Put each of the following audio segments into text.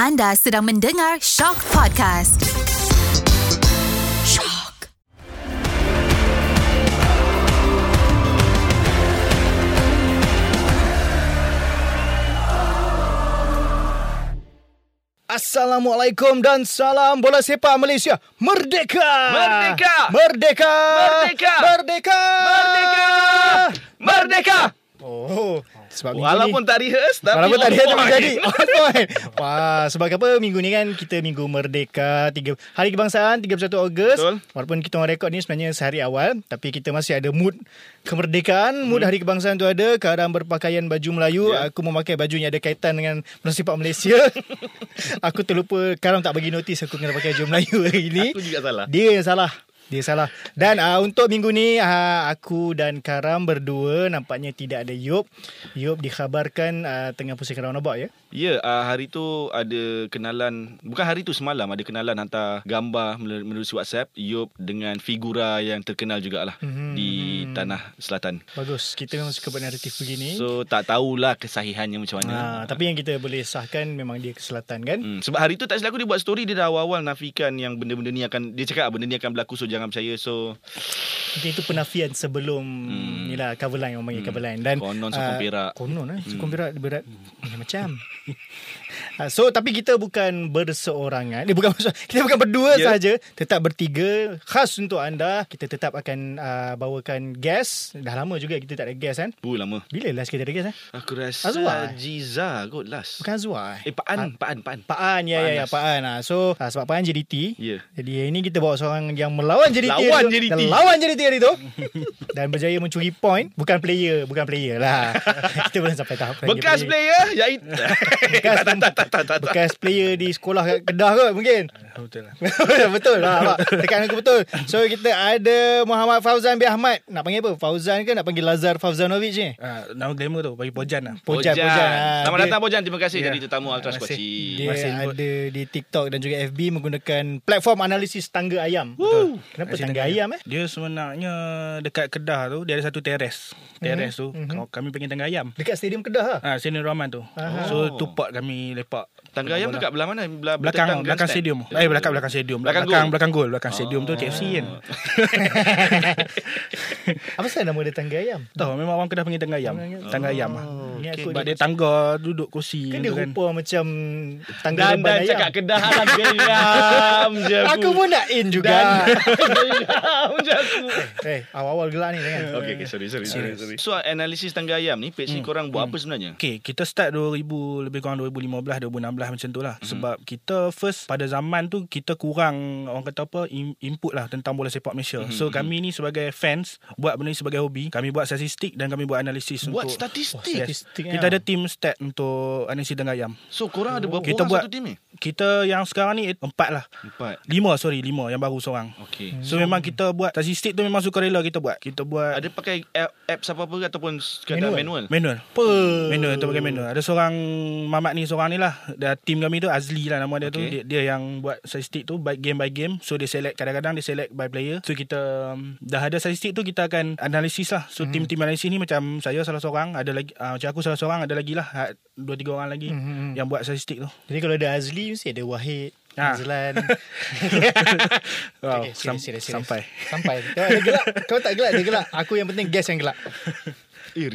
Anda sedang mendengar Shock Podcast. Shock. Assalamualaikum dan salam bola sepak Malaysia. Merdeka! Merdeka! Merdeka! Merdeka! Merdeka! Merdeka! Merdeka! Oh, sebab Walaupun tak rehearse tapi Walaupun tak on tapi point. jadi On point Wah Sebab apa Minggu ni kan Kita minggu merdeka tiga, Hari Kebangsaan 31 Ogos Betul. Walaupun kita orang rekod ni Sebenarnya sehari awal Tapi kita masih ada mood Kemerdekaan Mood Hari Kebangsaan tu ada Keadaan berpakaian baju Melayu Hmm. Ya. Aku memakai baju yang ada kaitan Dengan Sepak Malaysia Aku terlupa Karam tak bagi notis Aku kena pakai baju Melayu hari ni Aku juga salah. dia yang salah. Dia salah. Dan uh, untuk minggu ni uh, aku dan Karam berdua nampaknya tidak ada Yop. Yop dikhabarkan uh, tengah pusing roundabout ya. Ya, uh, hari tu ada kenalan, bukan hari tu semalam ada kenalan hantar gambar melalui WhatsApp Yop dengan figura yang terkenal jugalah Mhm. mm-hmm. di tanah selatan. Bagus. Kita memang suka buat naratif begini. So tak tahulah kesahihannya macam mana. uh, tapi yang kita boleh sahkan memang dia ke selatan kan. Hmm, sebab hari tu tak silap aku dia buat story dia dah awal-awal nafikan yang benda-benda ni akan dia cakap benda ni akan berlaku so jangan percaya so Mungkin itu penafian sebelum hmm. ni lah cover line orang panggil cover line dan Konon sokong perak. Konon eh sokong perak dia berat macam. Ah, so tapi kita bukan berseorangan. Dia bukan kita bukan berdua Ya. sahaja, tetap bertiga. Khas untuk anda, kita tetap akan uh, bawakan guest. Dah lama juga kita tak ada guest kan? uh, lama. Bila last kita ada guest eh? Aku rasa Azwar. Jiza kot last. Bukan Azwar. Eh Pak An, Pak An, Pak An. Pak An ya ya ya last. Pak An. Ah. So ah, sebab Pak An JDT. Ya. Jadi hari ni kita bawa seorang yang melawan JDT. Lawan hari tu. JDT. Dan lawan JDT hari tu. Dan berjaya mencuri point. Bukan player. Bukan player lah. kita belum sampai tahap Bekas player Yait Bekas, tak, tak, tak, tak, tak, tak. bekas player di sekolah kat Kedah kot mungkin. Betul lah. betul lah. Tekan aku betul. So kita ada Muhammad Fauzan bin Ahmad. Nak panggil apa? Fauzan ke nak panggil Lazar Fauzanovic ni? Ah, nama glamour tu bagi Pojan lah. Pojan, Pojan. ah. Selamat Dia- datang Pojan Terima kasih Ya. Jadi tetamu Ultra. Squatchy Dia Masih ada di TikTok dan juga FB menggunakan platform analisis tangga ayam. Woo. Kenapa Masih tangga ayam eh? Dia sebenarnya dekat Kedah tu dia ada satu teres. Teres tu Mhm. kami panggil tangga ayam. Dekat stadium Kedah lah. Ah, Senior Rahman tu. Aha. So tu part kami lepak. Tangga ayam tu kat belah mana? Belah Belakang belakang stadium. Eh belakang belakang stadium. Belakang Belakang gol. belakang gol. Belakang stadium tu KFC kan. Apa sebab nama dia tangga ayam? Tahu memang orang Kedah panggil tangga ayam. Tangga ayam. Ni okay. aku Sebab dia tangga duduk kursi kan dia kan. rupa macam tangga Dan dan ayam. cakap Kedah Alam geram je Aku pun nak in juga. Geram je aku Eh, awal-awal gelak ni jangan. Okay, okay, sorry, sorry, sorry, sorry. So, analisis tangga ayam ni, page ni korang buat apa sebenarnya? Okay, kita start 2000 lebih kurang 2015 2016 macam tu lah. Mhm. Sebab kita first pada zaman tu kita kurang orang kata apa input lah tentang bola sepak Malaysia. Mhm, So kami ni sebagai fans buat benda ni sebagai hobi. Kami buat statistik dan kami buat analisis Buat untuk statistik? Yes. Statistik, Kita ya. ada team stat untuk analisis tengah ayam. So, korang ada berapa Kita orang buat- satu tim ni? Kita yang sekarang ni empat lah. Empat. Lima sorry lima yang baru seorang. Okay. So memang kita buat statistik tu memang sukarela kita buat. Kita buat Ada pakai app, apps apa-apa ataupun Manual? manual? manual. Apa? Manual tu pakai manual. Ada seorang Mamat ni seorang ni lah. Dia team kami tu Azli lah nama dia tu. Okay. Dia, dia yang buat statistik tu by game by game. So dia select kadang-kadang dia select by player. So kita um, dah ada statistik tu kita akan analisis lah. So team-team analisis ni macam saya salah seorang, ada lagi uh, macam aku salah seorang, ada lagi lah ha, dua tiga orang lagi Mhm. yang buat statistik tu. Jadi kalau ada Azli mesti ada Wahid, Ah. Azlan. Wow, Okay, serius, serius, serius. sampai. Sampai. Kau ada gelak. Kau tak gelak, dia gelak. Aku yang penting guess yang gelak. Eh,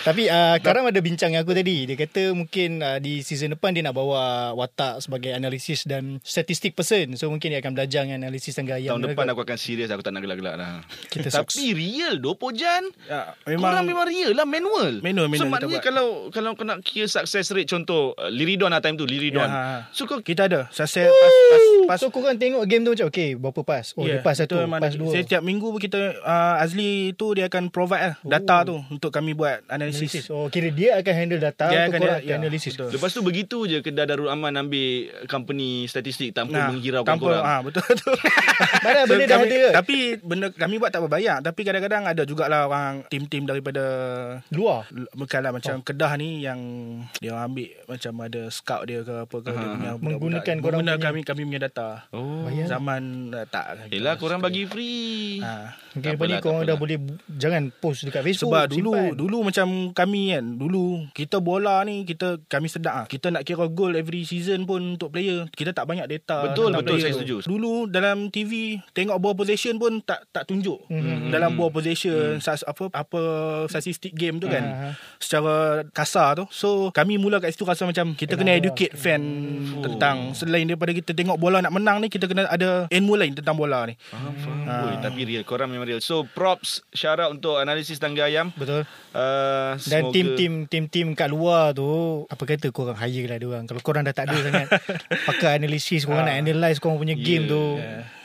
Tapi uh, Karam ada bincang dengan aku tadi. Dia kata mungkin uh, di season depan dia nak bawa watak sebagai analisis dan statistik person. So mungkin dia akan belajar dengan analisis tangga ayam. Tahun depan aku akan serius Aku tak nak gelak-gelak dah Kita Tapi real doh Pojan Ya, Korang memang real lah manual. Manual, So manual kita maknanya kalau Kalau kau nak kira success rate Contoh uh, Liridon lah time tu Liridon Ya, ha. So kau kita ada. Success pas pas, pas So korang tengok game tu macam Okay berapa pas? Oh yeah, dia pas satu Ya, itu memang Pas dua. Setiap minggu kita uh, Azli tu dia akan provide lah, data tu untuk kami buat Analisis analisis. Oh kira dia akan handle data Dia Untuk akan korang dia- ya, analisis betul. Lepas tu begitu je Kedah Darul Aman ambil Company statistik Tanpa menghiraukan tanpa, korang ah betul tu. Mana benda dah kami, ada ke? Tapi benda kami buat tak berbayar Tapi kadang-kadang ada jugalah orang Tim-tim daripada Luar Bukanlah macam oh. Kedah ni Yang Dia ambil Macam ada scout dia ke apa ke dia punya. Menggunakan korang Menggunakan punya- kami kami punya data Oh Bayar. Zaman uh, tak Yelah korang bagi free ha. Mungkin Tak lepas ni korang dah boleh Jangan post dekat Facebook Sebab dulu simpan. Dulu Macam kami kan Dulu Kita bola ni Kita Kami sedap lah Kita nak kira gol every season pun Untuk player Kita tak banyak data Betul, betul, saya tu. setuju. Dulu dalam TV Tengok ball possession pun Tak tak tunjuk Hmm. Dalam ball possession sas, Apa Apa Statistik game tu kan Ah. Secara kasar tu So kami mula kat situ Rasa macam Kita kena educate fan Tentang Selain daripada kita tengok bola nak menang ni Kita kena ada ilmu lain tentang bola ni Faham, tapi real. Korang memang real. So, props. Out untuk analisis tangga ayam. Betul. Uh, Dan semoga- tim-tim tim-tim kat luar tu apa kata korang hire lah dia orang. Kalau korang dah tak ada sangat pakai analisis korang nak analyse korang punya game Yeah. tu.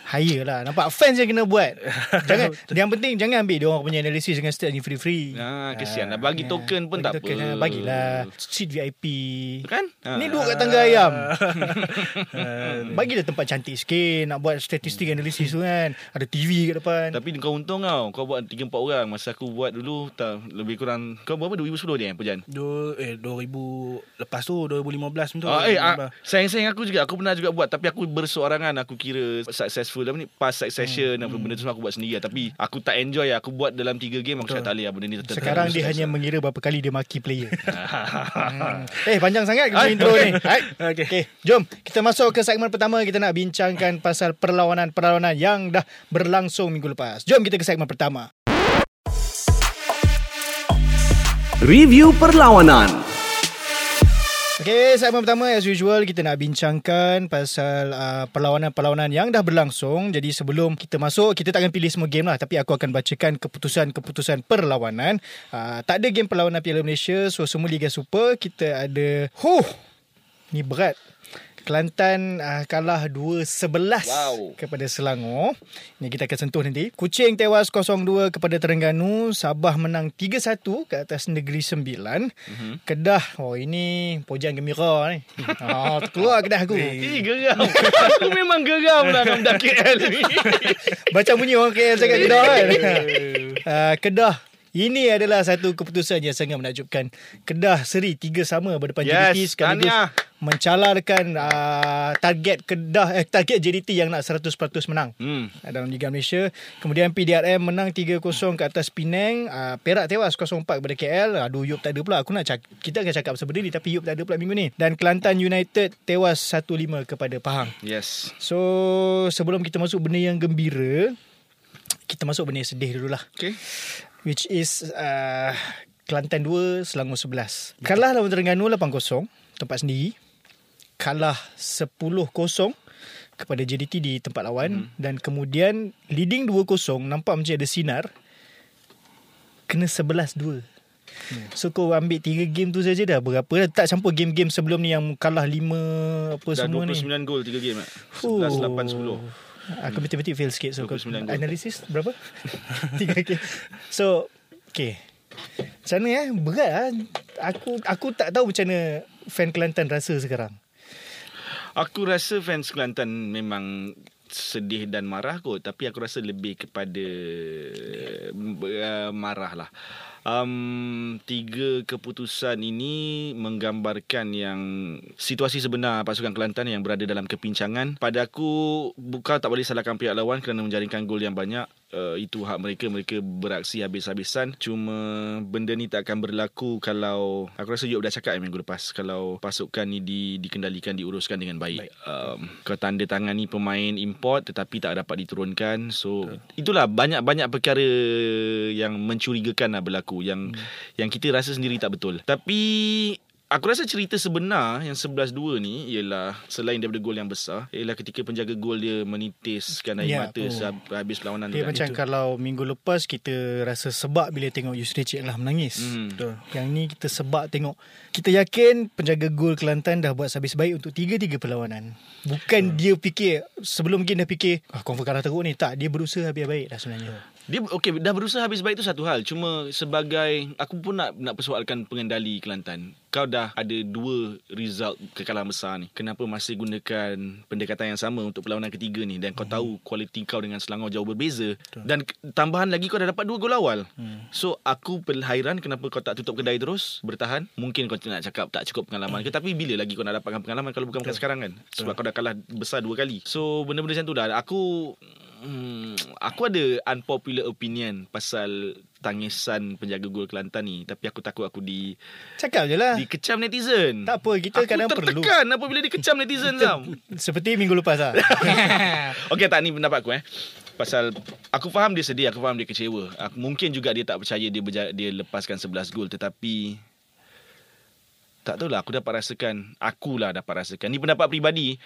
Hire lah. Nampak fans yang kena buat. Jangan Yang penting Jangan ambil dia orang punya analisis Dengan stats ni free-free. Ah, kesian lah. Bagi token pun Bagi tak token, apa. ah, Bagilah. Seat VIP Kan? Ah. Ni duduk kat tangga ayam. Bagilah tempat cantik sikit. Nak buat statistik analisis tu kan. Ada TV kat depan. Tapi kau untung tau. Kau buat 3-4 orang. Masa aku buat dulu tak, Lebih kurang Kau berapa? 2010 dia Pujan Dua, eh 2000 lepas tu 2015 macam tu. Ah, eh, 2015. ah, sayang-sayang aku juga. Aku pernah juga buat Tapi aku berseorangan. Aku kira successful Apa ni Past succession Hmm. Apa benda tu semua aku buat sendiri lah. Tapi aku tak enjoy lah Aku buat dalam 3 game Aku cakap tak boleh lah Benda ni tetap Sekarang dia hanya success mengira berapa kali dia maki player. hmm. Eh panjang sangat kita Hai, intro ni. Okay, jom kita masuk ke segmen pertama kita nak bincangkan pasal perlawanan-perlawanan yang dah berlangsung minggu lepas. Jom kita ke segmen pertama. Review perlawanan. Okay, segmen pertama as usual kita nak bincangkan pasal uh, perlawanan-perlawanan yang dah berlangsung. Jadi sebelum kita masuk, kita tak akan pilih semua game lah. Tapi aku akan bacakan keputusan-keputusan perlawanan. Uh, tak ada game perlawanan Piala Malaysia. So semua Liga Super kita ada... Huh, ni berat. Kelantan uh, kalah 2-11 Wow. kepada Selangor. Ini kita akan sentuh nanti. Kuching tewas 0-2 kepada Terengganu. Sabah menang 3-1 ke atas Negeri Sembilan. Mm-hmm. Kedah, oh ini pojan gembira ni. oh, keluar Kedah aku. Eh geram Aku memang geram lah Dengan budak KL ni Macam bunyi orang KL cakap Kedah kan. uh, Kedah. Ini adalah satu keputusan yang sangat menakjubkan. Kedah seri tiga sama berdepan Yes, JDT sekaligus mencalarkan uh, target Kedah eh, target JDT yang nak 100% menang. hmm. dalam Liga Malaysia. Kemudian PDRM menang 3-0 ke atas Penang. Uh, Perak tewas 0-4 kepada KL. Aduh, Yop tak ada pula. Aku nak cak- kita akan cakap pasal benda ni tapi Yop tak ada pula minggu ni. Dan Kelantan United tewas 1-5 kepada Pahang. Yes So, sebelum kita masuk benda yang gembira, kita masuk benda yang sedih dulu lah. Okay Which is uh, Kelantan 2, Selangor 11. Kalah lawan Terengganu 8-0, tempat sendiri. Kalah 10-0 kepada JDT di tempat lawan. Hmm. Dan kemudian leading 2-0, nampak macam ada sinar. Kena 11-2. Hmm. So kau ambil 3 game tu saja dah berapa dah tak campur game-game sebelum ni yang kalah 5 apa Dah semua 29 ni. gol 3 game tak? Fuh. 11, 8, 10 Aku matematik fail sikit So kau 29 gol. Analisis berapa? 3 okay. So Okay Macam mana eh Berat lah Aku aku tak tahu macam mana Fan Kelantan rasa sekarang Aku rasa fans Kelantan memang sedih dan marah kot tapi aku rasa lebih kepada uh, marah lah. Um, tiga keputusan ini menggambarkan yang situasi sebenar pasukan Kelantan yang berada dalam kepincangan. Pada aku bukan tak boleh salahkan pihak lawan kerana menjaringkan gol yang banyak. Uh, itu hak mereka mereka beraksi habis-habisan cuma benda ni tak akan berlaku kalau aku rasa Yop dah cakap eh, minggu lepas kalau pasukan ni di, dikendalikan diuruskan dengan baik, baik. Um, kau tanda tangani pemain import tetapi tak dapat diturunkan so Betul. itulah banyak-banyak perkara yang mencurigakan lah berlaku yang hmm. yang kita rasa sendiri tak betul tapi Aku rasa cerita sebenar yang 11-2 ni ialah selain daripada gol yang besar ialah ketika penjaga gol dia menitiskan air Ya, mata sehab- habis perlawanan Dia macam kalau minggu lepas Kita rasa sebab Bila tengok Yusri Cik lah menangis Hmm. Betul. Yang ni kita sebab tengok. Kita yakin Penjaga gol Kelantan Dah buat habis baik Untuk tiga-tiga perlawanan. Bukan dia fikir Sebelum mungkin dah fikir ah, Confirm kalah teruk ni. Tak dia berusaha habis baik dah sebenarnya Dia okey dah berusaha habis baik tu satu hal. Cuma sebagai aku pun nak nak persoalkan pengendali Kelantan. Kau dah ada dua result kekalahan besar ni. Kenapa masih gunakan pendekatan yang sama untuk perlawanan ketiga ni dan kau tahu kualiti kau dengan Selangor jauh berbeza dan k- tambahan lagi kau dah dapat dua gol awal. Hmm. So aku berhairan kenapa kau tak tutup kedai terus bertahan. Mungkin kau nak cakap tak cukup pengalaman ke tapi bila lagi kau nak dapatkan pengalaman kalau bukan bukan sekarang kan. Sebab kau dah kalah besar dua kali. So benda-benda macam tu dah aku Hmm, aku ada unpopular opinion pasal tangisan penjaga gol Kelantan ni tapi aku takut aku di Cakap je lah. dikecam netizen. Tak apa, kita aku kadang perlu. tertekan apabila dikecam netizen tau. Seperti minggu lepas lah. Okey tak ni pendapat aku eh. Pasal aku faham dia sedih, aku faham dia kecewa. Aku, mungkin juga dia tak percaya dia berja, dia lepaskan 11 gol tetapi tak tahulah aku dapat rasakan, akulah dapat rasakan. Ni pendapat peribadi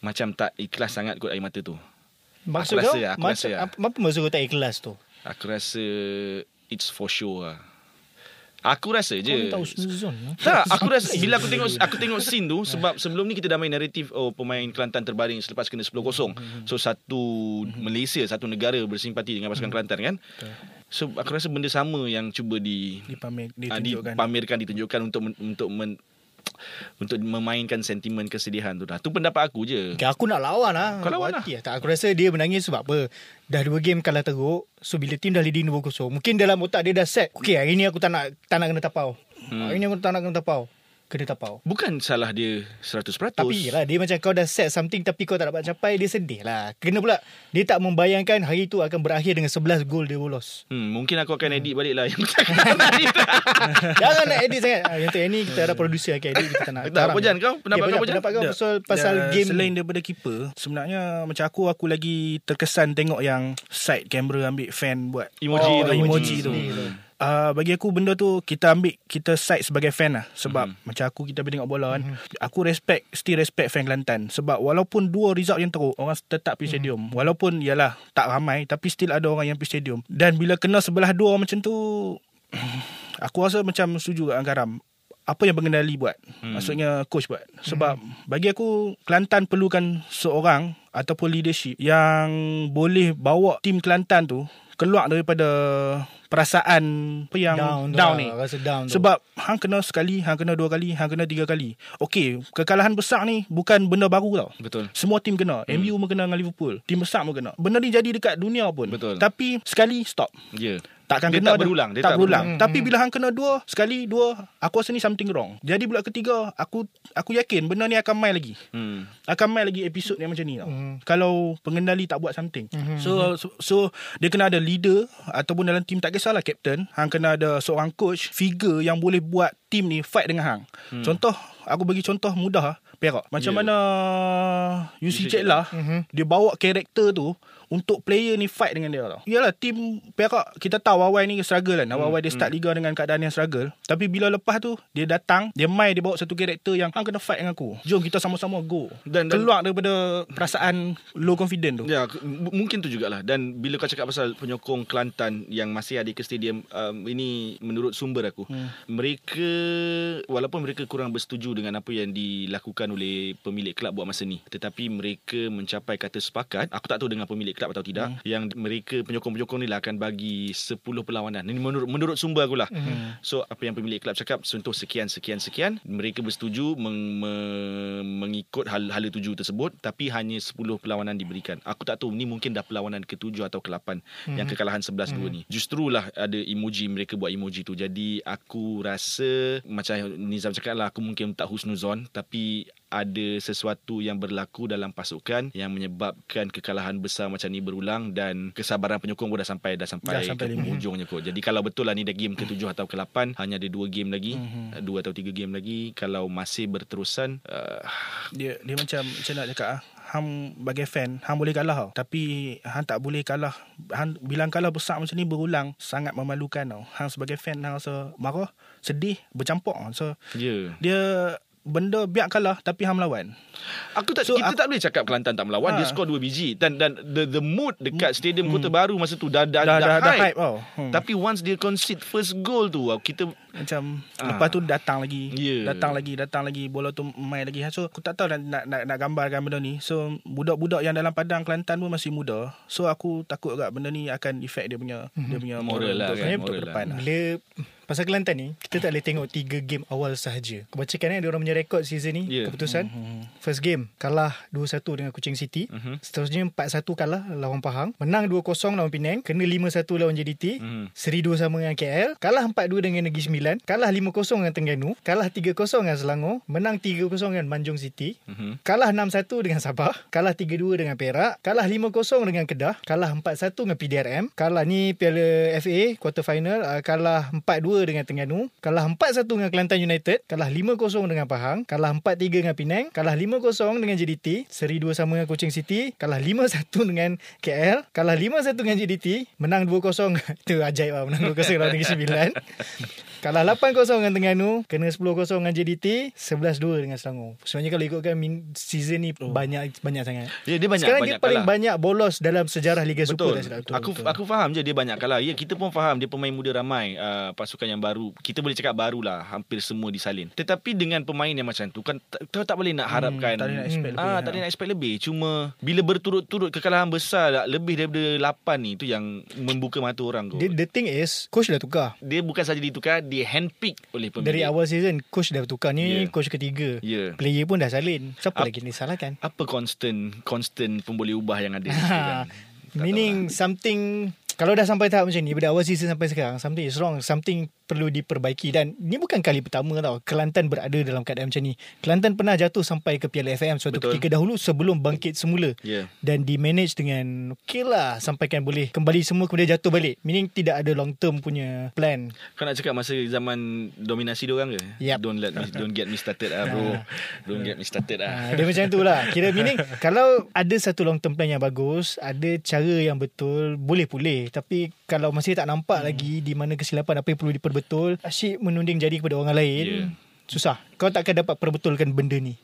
macam tak ikhlas sangat kot air mata tu. Maksud Aku kau, rasa, aku macam, rasa apa, apa maksud kau tak ikhlas tu? Aku rasa it's for sure lah. Aku rasa Kau je. tahu snuzon. no? Tak, aku rasa bila aku tengok aku tengok scene tu sebab sebelum ni kita dah main naratif oh pemain Kelantan terbaring selepas kena 10-0. So satu Malaysia, satu negara bersimpati dengan pasukan Kelantan kan. So aku rasa benda sama yang cuba di Dipamer, ah, ditunjukkan. dipamerkan ditunjukkan untuk untuk men, untuk memainkan sentimen kesedihan tu dah. Tu pendapat aku je. Okay, aku nak lawan lah. Kau lawan lah. Tak, aku rasa dia menangis sebab apa? Dah dua game kalah teruk. So, bila tim dah leading 2-0. Mungkin dalam otak dia dah set. Okay, hari ni aku tak nak, tak nak kena tapau. Hmm. Hari ni aku tak nak kena tapau. Kena tapau. Bukan salah dia 100%. Tapi lah, dia macam kau dah set something tapi kau tak dapat capai, dia sedih lah. Kena pula, dia tak membayangkan hari tu akan berakhir dengan 11 gol dia bolos. Hmm, mungkin aku akan edit balik lah yang tu. Jangan nak edit sangat. Ah, yang tu ni kita ada producer akan edit, kita tak nak. Tak, apa Jan kau? Pendapat okay, kau apa Jan? Pendapat kau Tak. pasal, pasal Dan game Selain daripada keeper Sebenarnya Macam aku Aku lagi terkesan Tengok yang Side camera ambil fan Buat Emoji Oh, tu. emoji tu. Hmm. Uh, bagi aku benda tu kita ambil kita side sebagai fan lah sebab mm-hmm. macam aku kita tengok bola kan mm-hmm. aku respect still respect fan Kelantan sebab walaupun dua result yang teruk orang tetap pergi stadium mm-hmm. walaupun yalah tak ramai tapi still ada orang yang pergi stadium dan bila kena sebelah dua macam tu aku rasa macam setuju kat Angkaram apa yang pengendali buat hmm. maksudnya coach buat sebab hmm. bagi aku Kelantan perlukan seorang ataupun leadership yang boleh bawa tim Kelantan tu keluar daripada perasaan apa yang down, down, tu lah, ni Rasa down tu. sebab hang kena sekali hang kena dua kali hang kena tiga kali okey kekalahan besar ni bukan benda baru tau Betul. semua tim kena hmm. MU pun kena dengan Liverpool tim besar pun kena benda ni jadi dekat dunia pun Betul. tapi sekali stop Ya. Yeah. Takkan Dia kena tak berulang, dia tak, tak berulang. berulang. Tapi bila hang kena dua, sekali dua, aku rasa ni something wrong. Jadi bulan ketiga, aku aku yakin benda ni akan main lagi. Hmm. Akan main lagi episod yang macam ni tau. Hmm. Kalau pengendali tak buat something. So, so so dia kena ada leader ataupun dalam team tak kisahlah captain, hang kena ada seorang coach, figure yang boleh buat team ni fight dengan hang. Contoh, aku bagi contoh mudah ah, Perak. Macam Yeah. mana UC UC Ceklah, dia bawa karakter tu untuk player ni fight dengan dia tau. Yalah tim Perak kita tahu awal ni struggle kan. Awal-awal dia start liga dengan keadaan yang struggle. Tapi bila lepas tu dia datang, dia main dia bawa satu karakter yang hang kena fight dengan aku. Jom kita sama-sama go. Dan- dan- keluar daripada perasaan low confident tu. Ya, m- mungkin tu jugalah. Dan bila kau cakap pasal penyokong Kelantan yang masih ada ke stadium, um, ini menurut sumber aku. Hmm. Mereka, walaupun mereka kurang bersetuju dengan apa yang dilakukan oleh pemilik kelab buat masa ni. Tetapi mereka mencapai kata sepakat, aku tak tahu dengan pemilik kelab atau tidak, hmm. yang mereka penyokong-penyokong ni lah akan bagi 10 perlawanan. Ini menurut, menurut sumber aku lah. Hmm. So, apa yang pemilik kelab cakap, contoh sekian, sekian, sekian, mereka bersetuju meng, me, mengikut hal hala tuju tersebut, tapi hanya 10 perlawanan diberikan. Aku tak tahu, ni mungkin dah perlawanan ke-7 atau ke-8 hmm. yang kekalahan 11-2 hmm. ni. Justrulah ada emoji, mereka buat emoji tu. Jadi, aku rasa, macam Nizam cakap lah, aku mungkin tak husnuzon, tapi ada sesuatu yang berlaku dalam pasukan yang menyebabkan kekalahan besar macam ni berulang dan kesabaran penyokong pun dah sampai dah sampai, Dah sampai ke lima. hujungnya kot. Jadi kalau betul lah ni dah game ke-7 atau ke-8 hanya ada 2 game lagi, Mhm. 2 atau 3 game lagi kalau masih berterusan uh, Dia dia macam macam nak cakap ah. Hang bagi fan, hang boleh kalah tau. Tapi hang tak boleh kalah. Hang bilang kalah besar macam ni berulang sangat memalukan tau. Hang sebagai fan hang rasa marah, sedih, bercampur. So. Yeah. dia benda biar kalah tapi hang melawan. Aku tak So, kita aku- tak boleh cakap Kelantan tak melawan. Dia Ha. skor 2 biji dan dan the the mood dekat stadium Kota Baru masa tu dah dah, Dah dah, dah hype. hype tau. Hmm. Tapi once dia concede first goal tu kita macam Ah. lepas tu datang lagi Ya. datang lagi datang lagi bola tu main lagi so aku tak tahu nak nak, nak, nak gambarkan benda ni so budak-budak yang dalam padang Kelantan pun masih muda so aku takut agak benda ni akan efek dia punya dia punya Moral lah untuk, kan, untuk moral ke depan lah. Bila Pasal Kelantan ni Kita tak boleh tengok Tiga game awal sahaja. Kau bacakan eh Diorang punya rekod season ni Ya. Keputusan. First game Kalah 2-1 dengan Kuching City. Mhm. Seterusnya 4-1 kalah Lawan Pahang. Menang 2-0 lawan Penang. Kena 5-1 lawan JDT Mhm. Seri 2 sama dengan KL Kalah 4-2 dengan Negeri Sembilan. Kalah 5-0 dengan Terengganu. Kalah 3-0 dengan Selangor. Menang 3-0 dengan Manjung City. Mhm. Kalah 6-1 dengan Sabah. Kalah 3-2 dengan Perak. Kalah 5-0 dengan Kedah. Kalah 4-1 dengan PDRM Kalah ni Piala FA Quarter final. Uh, Kalah 4-2 dengan Terengganu Kalah 4-1 dengan Kelantan United Kalah 5-0 dengan Pahang Kalah 4-3 dengan Penang Kalah 5-0 dengan JDT Seri 2 sama dengan Kuching City Kalah 5-1 dengan KL Kalah 5-1 dengan JDT Menang 2-0 Itu ajaib lah Menang 2-0 lawan Negeri Sembilan Kalah 8-0 dengan Terengganu Kena 10-0 dengan JDT 11-2 dengan Selangor Sebenarnya kalau ikutkan season ni Banyak banyak sangat Ya, dia banyak Sekarang banyak dia paling kalah. banyak bolos Dalam sejarah Liga Super Betul. tak silap. aku aku faham je dia banyak kalah. Ya kita pun faham dia pemain muda ramai uh, pasukan yang baru. Kita boleh cakap barulah hampir semua disalin. Tetapi dengan pemain yang macam tu kan tak- kau tak boleh nak harapkan tak boleh nak expect lebih, ah ha. tak boleh nak expect lebih. Cuma bila berturut-turut kekalahan besar lebih daripada 8 ni tu yang membuka mata orang tu. The, the thing is Coach dah tukar dia bukan saja ditukar, dia handpick oleh pemilik. Dari awal season Coach dah tukar Ni Ya. coach ketiga Ya. Player pun dah salin Siapa Ap- lagi ni salahkan Apa constant constant pun boleh ubah yang ada di situ kan. Tak Meaning something Kalau dah sampai tahap macam ni Pada awal season sampai sekarang Something is wrong Something perlu diperbaiki Dan ni bukan kali pertama tau Kelantan berada dalam keadaan macam ni Kelantan pernah jatuh sampai ke Piala FM Suatu Betul. ketika dahulu Sebelum bangkit semula Ya. Dan di manage dengan Okay lah Sampaikan boleh Kembali semua kemudian jatuh balik Meaning tidak ada long term punya plan Kau nak cakap masa zaman dominasi diorang ke? Yap. Don't let me, don't get me started ah bro. Don't get me started ah. Ha, dia macam tu lah Kira meaning Kalau ada satu long term plan yang bagus Ada cara yang betul Tapi kalau masih tak nampak hmm. lagi Di mana kesilapan Apa yang perlu diperbetul Asyik menunding jari kepada orang lain Yeah. Susah Kau takkan dapat perbetulkan benda ni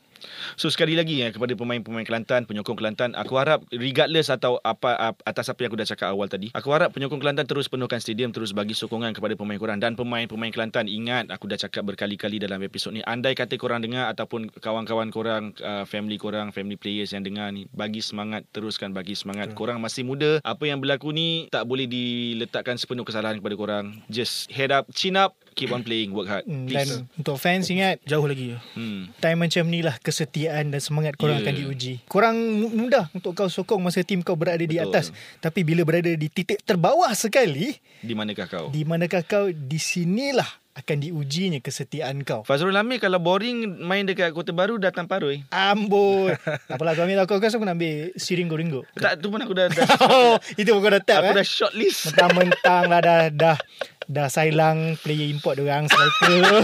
So sekali lagi ya kepada pemain-pemain Kelantan, penyokong Kelantan, aku harap regardless atau apa ap- atas apa yang aku dah cakap awal tadi, aku harap penyokong Kelantan terus penuhkan stadium, terus bagi sokongan kepada pemain korang dan pemain-pemain Kelantan ingat aku dah cakap berkali-kali dalam episod ni, andai kata korang dengar ataupun kawan-kawan korang, uh, family korang, family players yang dengar ni, bagi semangat, teruskan bagi semangat. Korang masih muda, apa yang berlaku ni tak boleh diletakkan sepenuh kesalahan kepada korang. Just head up, chin up, keep on playing, work hard. Dan Please. untuk fans ingat Jauh lagi Hmm. Time macam ni lah Kesetiaan dan semangat korang Yeah. akan diuji Korang mu- mudah untuk kau sokong Masa tim kau berada di Betul. atas Tapi bila berada di titik terbawah sekali Di manakah kau? Di manakah kau Di sinilah Akan diujinya kesetiaan kau Fazrul Amir kalau boring main dekat Kota Baru datang Paroi. Amboi Apalah kau ambil aku Kau rasa aku nak ambil Siringo Ringo Tak tu pun aku dah, dah Oh Itu pun kau dah tap aku eh dah shortlist. Mentang-mentang lah dah Dah Dah sailang Player import diorang Striker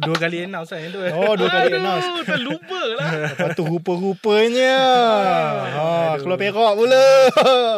Dua kali announce kan tu Oh dua kali announce. Aduh, terlupa lah. Lepas tu rupa-rupanya. Ha, Keluar perak pula.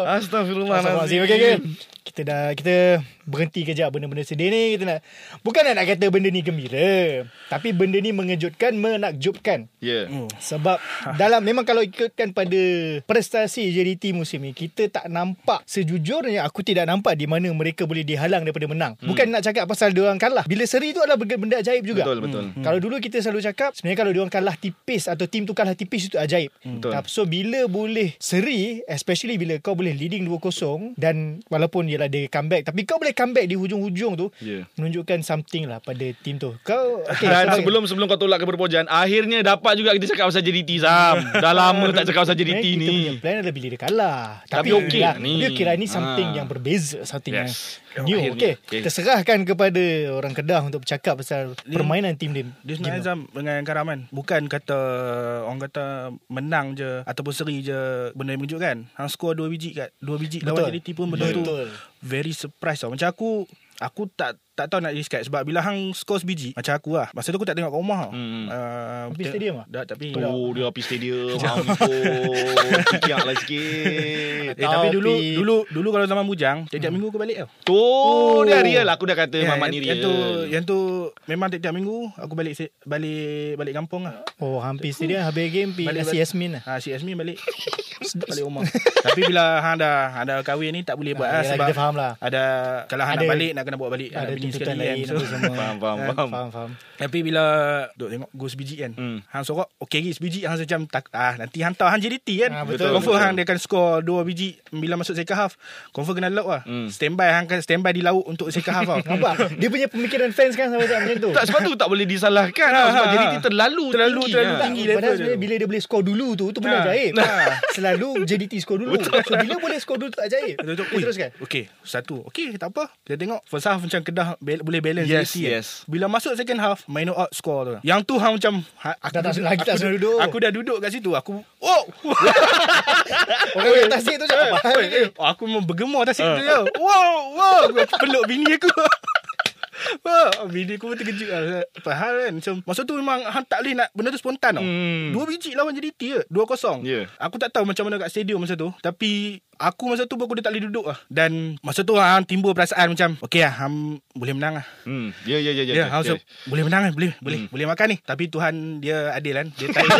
Astagfirullahaladzim. Astagfirullahaladzim. Okay okay kita dah kita berhenti kejap benda-benda sedih ni kita nak bukan nak kata benda ni gembira tapi benda ni mengejutkan menakjubkan Ya. Hmm. sebab dalam memang kalau ikutkan pada prestasi JDT musim ni kita tak nampak sejujurnya aku tidak nampak di mana mereka boleh dihalang daripada menang. Bukan nak cakap pasal dia orang kalah. Bila seri tu adalah benda ajaib juga. Betul betul. Hmm. Kalau dulu kita selalu cakap sebenarnya kalau dia orang kalah tipis atau tim tu kalah tipis itu ajaib. Betul. Tapi So bila boleh seri especially bila kau boleh leading 2-0 dan walaupun ialah dia comeback tapi kau boleh comeback di hujung-hujung tu Ya. menunjukkan something lah pada tim tu. Kau okay, Dan sebagai- sebelum sebelum kau tolak ke perpojan, akhirnya dapat juga kita cakap pasal JDT Sam. Dah lama tak cakap pasal JDT Sebenarnya kita ni. punya plan adalah bila dia kalah. Tapi okey lah, ni. Tapi okey lah ni something Ah. yang berbeza. Something Yes. yang new. Akhirnya. Okey. Okey. Kita serahkan kepada orang Kedah untuk bercakap pasal Dia- permainan tim dia. Dia sebenarnya Azam dengan Karaman Bukan kata Orang kata Menang je Ataupun seri je Benda yang mengejutkan Hang skor 2 biji kat 2 biji Betul. lawan JDT pun benda tu Betul. Very surprise tau Macam aku Aku tak tak tahu nak describe Sebab bila hang skor sebiji Macam aku lah Masa tu aku tak tengok kat rumah tau Hmm. uh, Api stadium ah? Tak tapi Tu dia api stadium. Hang tu. Kiak lah sikit. Eh tapi dulu Tapi- dulu dulu kalau zaman bujang tiap-tiap minggu aku balik tau. Tu dia real aku dah kata Ya, Mamat yang, ni yang real. tu yang tu memang tiap-tiap minggu aku balik balik balik kampung lah. Oh hampir stadium habis game pergi Balik- balik- Yasmin lah. Ha si Azmi balik balik rumah. Tapi bila hang dah hang dah kahwin ni tak boleh buat Ah, lah yelah, sebab kita faham lah. ada kalau hang Ada- nak balik nak kena bawa balik Ada tuntutan sekali kan. lain So, semua. Faham, faham, Kan? faham. Faham, faham. Tapi bila Duk tengok Gol sebiji kan Hmm. Hang sorok Okay lagi sebiji Hang macam tak, ah, Nanti hantar Hang JDT kan Ah, betul, Confirm betul. Hang dia akan score Dua biji Bila masuk second half Confirm kena lock lah Hmm. Standby Hang akan standby di laut Untuk second half tau Nampak? Dia punya pemikiran fans kan sama macam tu. Tak sebab tu tak boleh disalahkan tau, sebab Ha, ha. JDT terlalu Terlalu- tinggi, terlalu ha. tinggi. Padahal sebenarnya bila dia boleh skor dulu tu, tu benda Ha. ajaib. Selalu JDT skor dulu. So bila boleh skor dulu tu tak ajaib. Teruskan. Okay Satu Okay tak apa Kita tengok First half macam Kedah bal- Boleh balance Yes, JDT kan. yes. Bila masuk second half Main out score tu Yang tu hang macam ha, aku, Dah tak- lagi tak aku, senang duduk. Aku dah duduk kat situ Aku Oh Orang yang tasik tu cakap apa? Oh, aku memang bergemar tak situ je. Wow, wow. Aku peluk bini aku. Wah, bini aku pun terkejut lah. Faham kan? Macam, masa tu memang hang tak boleh nak benda tu spontan tau. Hmm. Dua biji lawan JDT je. Dua kosong. Ya. Aku tak tahu macam mana kat stadium masa tu. Tapi aku masa tu aku dah tak boleh duduk lah. Dan masa tu hang timbul perasaan macam, okay lah, hang boleh menang lah. Hmm. Ya, ya, ya. Ya, ya, hang ya. so, boleh menang kan? Boleh, boleh, boleh makan ni. Tapi Tuhan dia adil kan. Dia tarik.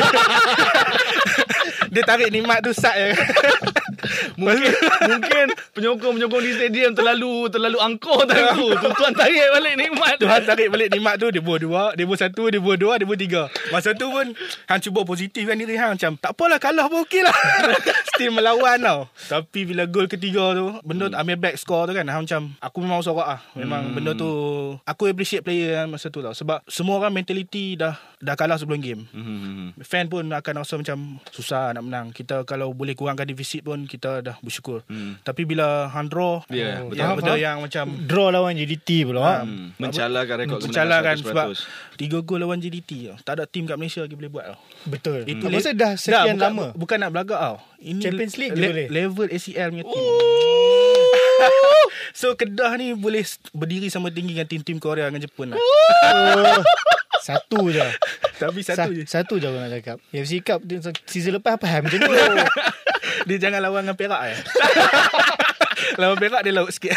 Dia tarik nikmat tu sat je. Mungkin mungkin penyokong-penyokong di stadium terlalu terlalu angkuh tu. Tu- Tuan tarik balik nikmat. Tuhan tarik balik nikmat tu Dia buat dua Dia buat satu Dia buat dua Dia buat tiga. Masa tu pun Hang cuba positifkan diri Hang Macam tak apalah Kalah pun okey lah. Still melawan tau. Tapi bila gol ketiga tu Benda tu ambil back score tu kan Hang macam Aku memang sorak lah Memang benda tu Aku appreciate player yang masa tu tau. Sebab Semua orang mentality Dah dah kalah sebelum game Hmm. Fan pun akan rasa macam Susah nak menang Kita kalau boleh kurangkan defisit pun Kita dah bersyukur Hmm. Tapi bila hang draw Ya, oh, betul. Yang faham. yang macam Draw lawan JDT pula. Hmm. Mencalahkan rekod Mencalahkan kemenangan sebab Tiga gol lawan JDT. Tak ada tim kat Malaysia lagi boleh buat tau. Betul. Itu Aku le- dah sekian bukan, lama. Bukan nak belagak tau. Ini Champions League je boleh. Level ACL punya tim. so Kedah ni boleh berdiri sama tinggi dengan tim-tim Korea dengan Jepun lah. Satu je. Tapi satu Sa- je. Satu je aku nak cakap. AFC Cup dia- season lepas apa macam tu. Dia jangan lawan dengan Perak eh. lawan Perak dia laut sikit.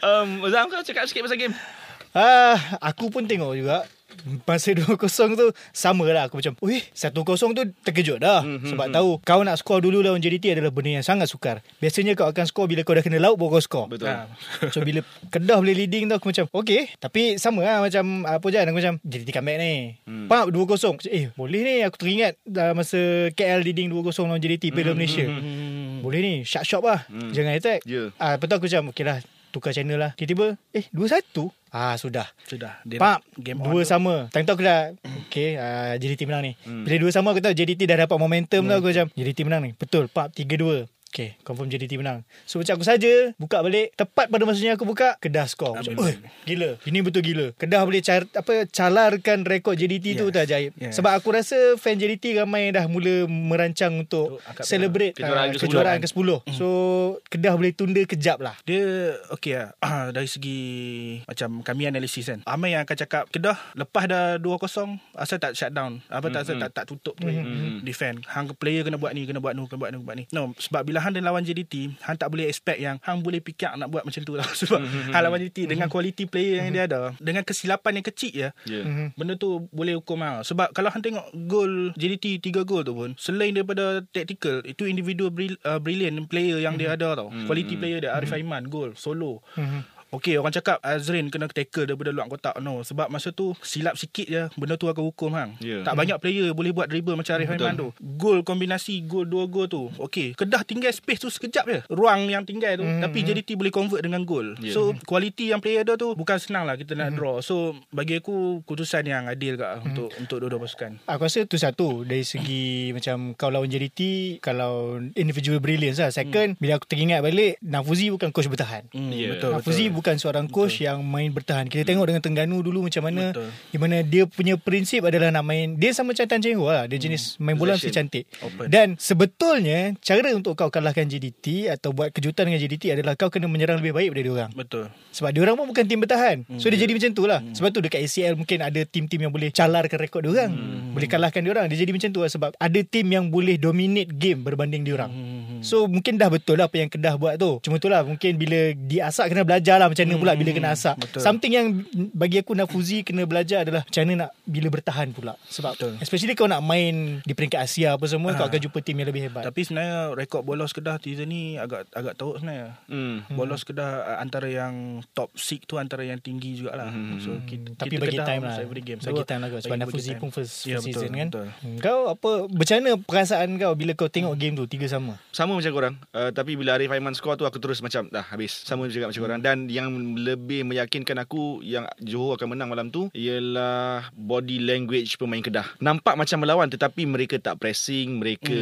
Um, Zam kau cakap sikit pasal game. Ah, aku pun tengok juga Masa 2-0 tu Sama lah Aku macam Wih 1-0 tu terkejut dah Hmm, mm-hmm. Sebab tahu Kau nak skor dulu lawan JDT Adalah benda yang sangat sukar Biasanya kau akan skor Bila kau dah kena laut Baru kau skor Betul. Ha. So bila Kedah boleh leading tu Aku macam Okay Tapi sama lah Macam Apa je Aku macam JDT comeback ni Hmm. hmm. Pam 2-0 Macam, Eh boleh ni Aku teringat dah Masa KL leading 2-0 lawan JDT Piala Hmm, Malaysia Boleh ni Shut shop lah Hmm. Jangan attack Ya. Ah, Lepas tu aku macam Okay lah Tukar channel lah. Tiba-tiba Eh 2-1 Ah sudah. Sudah. Dia Pak game Dua on tu. sama. Time tu aku dah Okay uh, JDT menang ni. Hmm. Bila dua sama aku tahu JDT dah dapat momentum tu Aku macam JDT menang ni. Betul Pak 3-2 Okay confirm JDT menang. So macam aku saja Buka balik. Tepat pada masanya aku buka Kedah skor Macam Habis. "Oi, Gila. Ini betul gila. Kedah boleh car, apa calarkan rekod JDT tu Yes. tu ajaib. Yes. Sebab aku rasa Fan JDT ramai dah mula Merancang untuk Celebrate Kejuaraan uh, ke-10 Kejuaraan kan? ke-10 So Kedah boleh tunda kejap lah. Dia okay lah Dari segi Macam kami analisis kan. Ramai yang akan cakap Kedah Lepas dah 2-0 Asal tak shut down? Apa tak, Mhm. tak, tak tutup tu? Mhm. Defend. Hang player kena buat ni Kena buat ni Kena buat ni, kena buat ni. No Sebab bila Hang dia lawan JDT Hang tak boleh expect yang Hang boleh pick up Nak buat macam tu lah Sebab Hang lawan JDT Dengan quality player yang dia ada Dengan kesilapan yang kecil je Ya. Mhm. Benda tu boleh hukum hang. Sebab kalau hang tengok gol JDT 3 gol tu pun selain daripada tactical itu individual bril, uh, brilliant player yang dia ada tau. Quality player dia Arif Aiman gol solo. Okey orang cakap Azrin kena tackle daripada luar kotak no sebab masa tu silap sikit je benda tu akan hukum hang. Ya. Tak banyak player boleh buat dribble macam Arif Aiman tu. Gol kombinasi gol dua gol tu. Okey Kedah tinggal space tu sekejap je. Ruang yang tinggal tu tapi JDT boleh convert dengan gol. Ya. So quality yang player ada tu bukan senang lah kita nak draw. So bagi aku keputusan yang adil kat untuk untuk dua-dua pasukan. Aku rasa tu satu Dari segi Macam kau lawan JDT Kalau individual brilliance lah Second Bila aku teringat balik Nafuzi bukan coach bertahan Hmm, Ya. betul Nafuzi betul. Bukan seorang coach Yang main bertahan Kita tengok dengan Tengganu dulu Macam mana Betul. Di mana dia punya prinsip adalah Nak main Dia sama macam Tan Cheng Ho lah Dia jenis main bola mesti cantik Open. Dan sebetulnya Cara untuk kau kalahkan JDT Atau buat kejutan dengan JDT Adalah kau kena menyerang lebih baik daripada diorang Betul. sebab dia orang pun bukan tim bertahan. So dia jadi macam tu lah. Hmm. Sebab tu dekat ACL mungkin ada tim-tim yang boleh calarkan rekod dia orang. Hmm. Boleh kalahkan dia orang. Dia jadi macam tu lah sebab ada tim yang boleh dominate game berbanding dia orang. Hmm. So mungkin dah betul lah apa yang Kedah buat tu. Cuma tu lah mungkin bila diasak kena belajar lah macam mana pula bila kena asak. Betul. Something yang bagi aku Nafuzi kena belajar adalah macam mana nak bila bertahan pula. Sebab Betul. especially kau nak main di peringkat Asia apa semua kau akan jumpa tim yang lebih hebat. Tapi sebenarnya rekod bolos Kedah season ni agak agak teruk sebenarnya. Hmm. Bolos Kedah uh, antara yang top 6 tu antara yang tinggi jugalah. Hmm. So kita, Tapi kita bagi Kedah time lah every game. Bagi time lah kau Sebab Nafuzi pun first, Ya, first betul, season kan betul. Hmm, Kau apa Macam mana perasaan kau Bila kau tengok game tu Tiga sama Sama macam korang uh, Tapi bila Arif Aiman score tu Aku terus macam Dah habis Sama juga macam korang Dan yang lebih meyakinkan aku Yang Johor akan menang malam tu Ialah Body language pemain Kedah. Nampak macam melawan Tetapi mereka tak pressing Mereka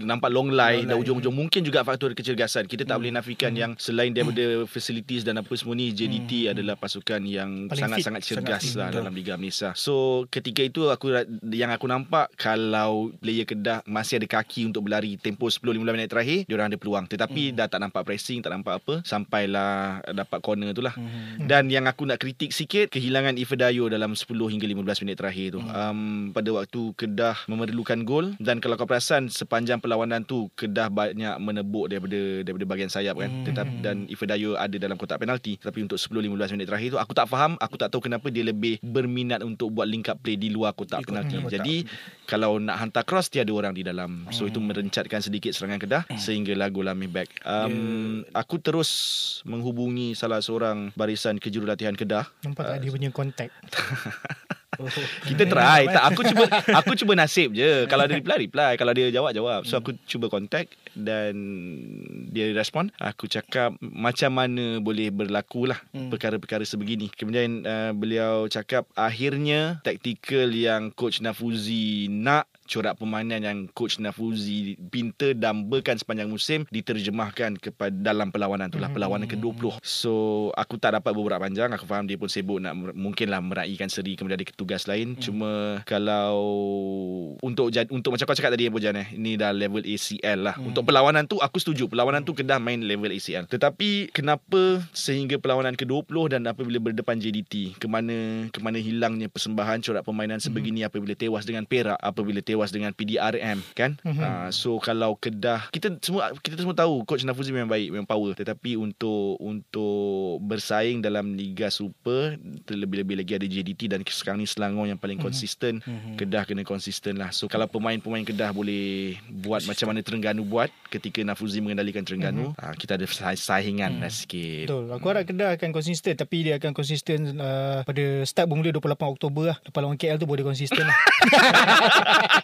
Nampak long line Dan ujung-ujung Mungkin juga faktor kecergasan Kita tak boleh nafikan Yang selain daripada Facilities dan apa semua ni JDT adalah pasukan yang Paling Sangat-sangat fit. cergas Sangat lah. Dalam Liga Malaysia. So ketika itu aku Yang aku nampak Kalau player Kedah Masih ada kaki untuk berlari Tempoh 10-15 minit terakhir Diorang ada peluang. Tetapi dah tak nampak pressing Tak nampak apa Sampailah Dapat corner tu lah. Dan yang aku nak kritik sikit Kehilangan Ifedayo Dalam 10 hingga 15 minit terakhir tu. Um, Pada waktu Kedah Memerlukan gol Dan kalau kau perasan Sepanjang perlawanan tu Kedah banyak menebuk Daripada daripada bahagian sayap kan. Tetapi Dan Ifedayo ada dalam kotak penalti. Tapi untuk 10-15 minit terakhir tu Aku tak faham Aku tak tahu kenapa Dia lebih berminat Untuk buat link up play Di luar kotak Di penalti. kotak. Jadi Kalau nak hantar cross Tiada orang di dalam. So itu merencatkan sedikit Serangan Kedah Sehinggalah gol Amir back. Um, Aku terus Menghubungi Salah seorang Barisan kejurulatihan Kedah Nampak tak dia punya kontak kita try. Tak aku cuba aku cuba nasib je. Kalau dia reply reply. Kalau dia jawab jawab so aku cuba contact dan dia respon. Aku cakap macam mana boleh berlaku lah hmm. perkara-perkara sebegini. Kemudian uh, beliau cakap akhirnya taktikal yang coach Nafuzi nak corak permainan yang coach Nafuzi pinta dambakan sepanjang musim diterjemahkan kepada dalam perlawanan tu lah. Perlawanan ke-20 so aku tak dapat berbual panjang. Aku faham dia pun sibuk nak mungkinlah meraihkan seri kemudian ada tugas lain. Hmm. cuma kalau untuk untuk macam kau cakap tadi Abu Jan eh ini dah level ACL lah. Hmm. untuk perlawanan tu aku setuju. Perlawanan tu Kedah main level ACL tetapi kenapa sehingga perlawanan ke-20 dan apabila berdepan JDT ke mana ke mana hilangnya persembahan corak permainan sebegini hmm. apabila tewas dengan Perak apabila tewas dengan PDRM kan? Hmm. uh, so kalau Kedah kita semua kita semua tahu coach Nafuzi memang baik memang power. Tetapi untuk untuk bersaing dalam Liga Super terlebih-lebih lagi ada JDT dan sekarang ni Selangor yang paling konsisten. Mhm. Kedah kena konsisten lah. So kalau pemain-pemain Kedah boleh buat macam mana Terengganu buat ketika Nafuzi mengendalikan Terengganu uh, kita ada sa- saingan lah sikit. Betul. Aku harap Kedah akan konsisten Tapi dia akan konsisten uh, Pada start bermula 28 Oktober lah. Lepas lawan KL tu boleh konsisten lah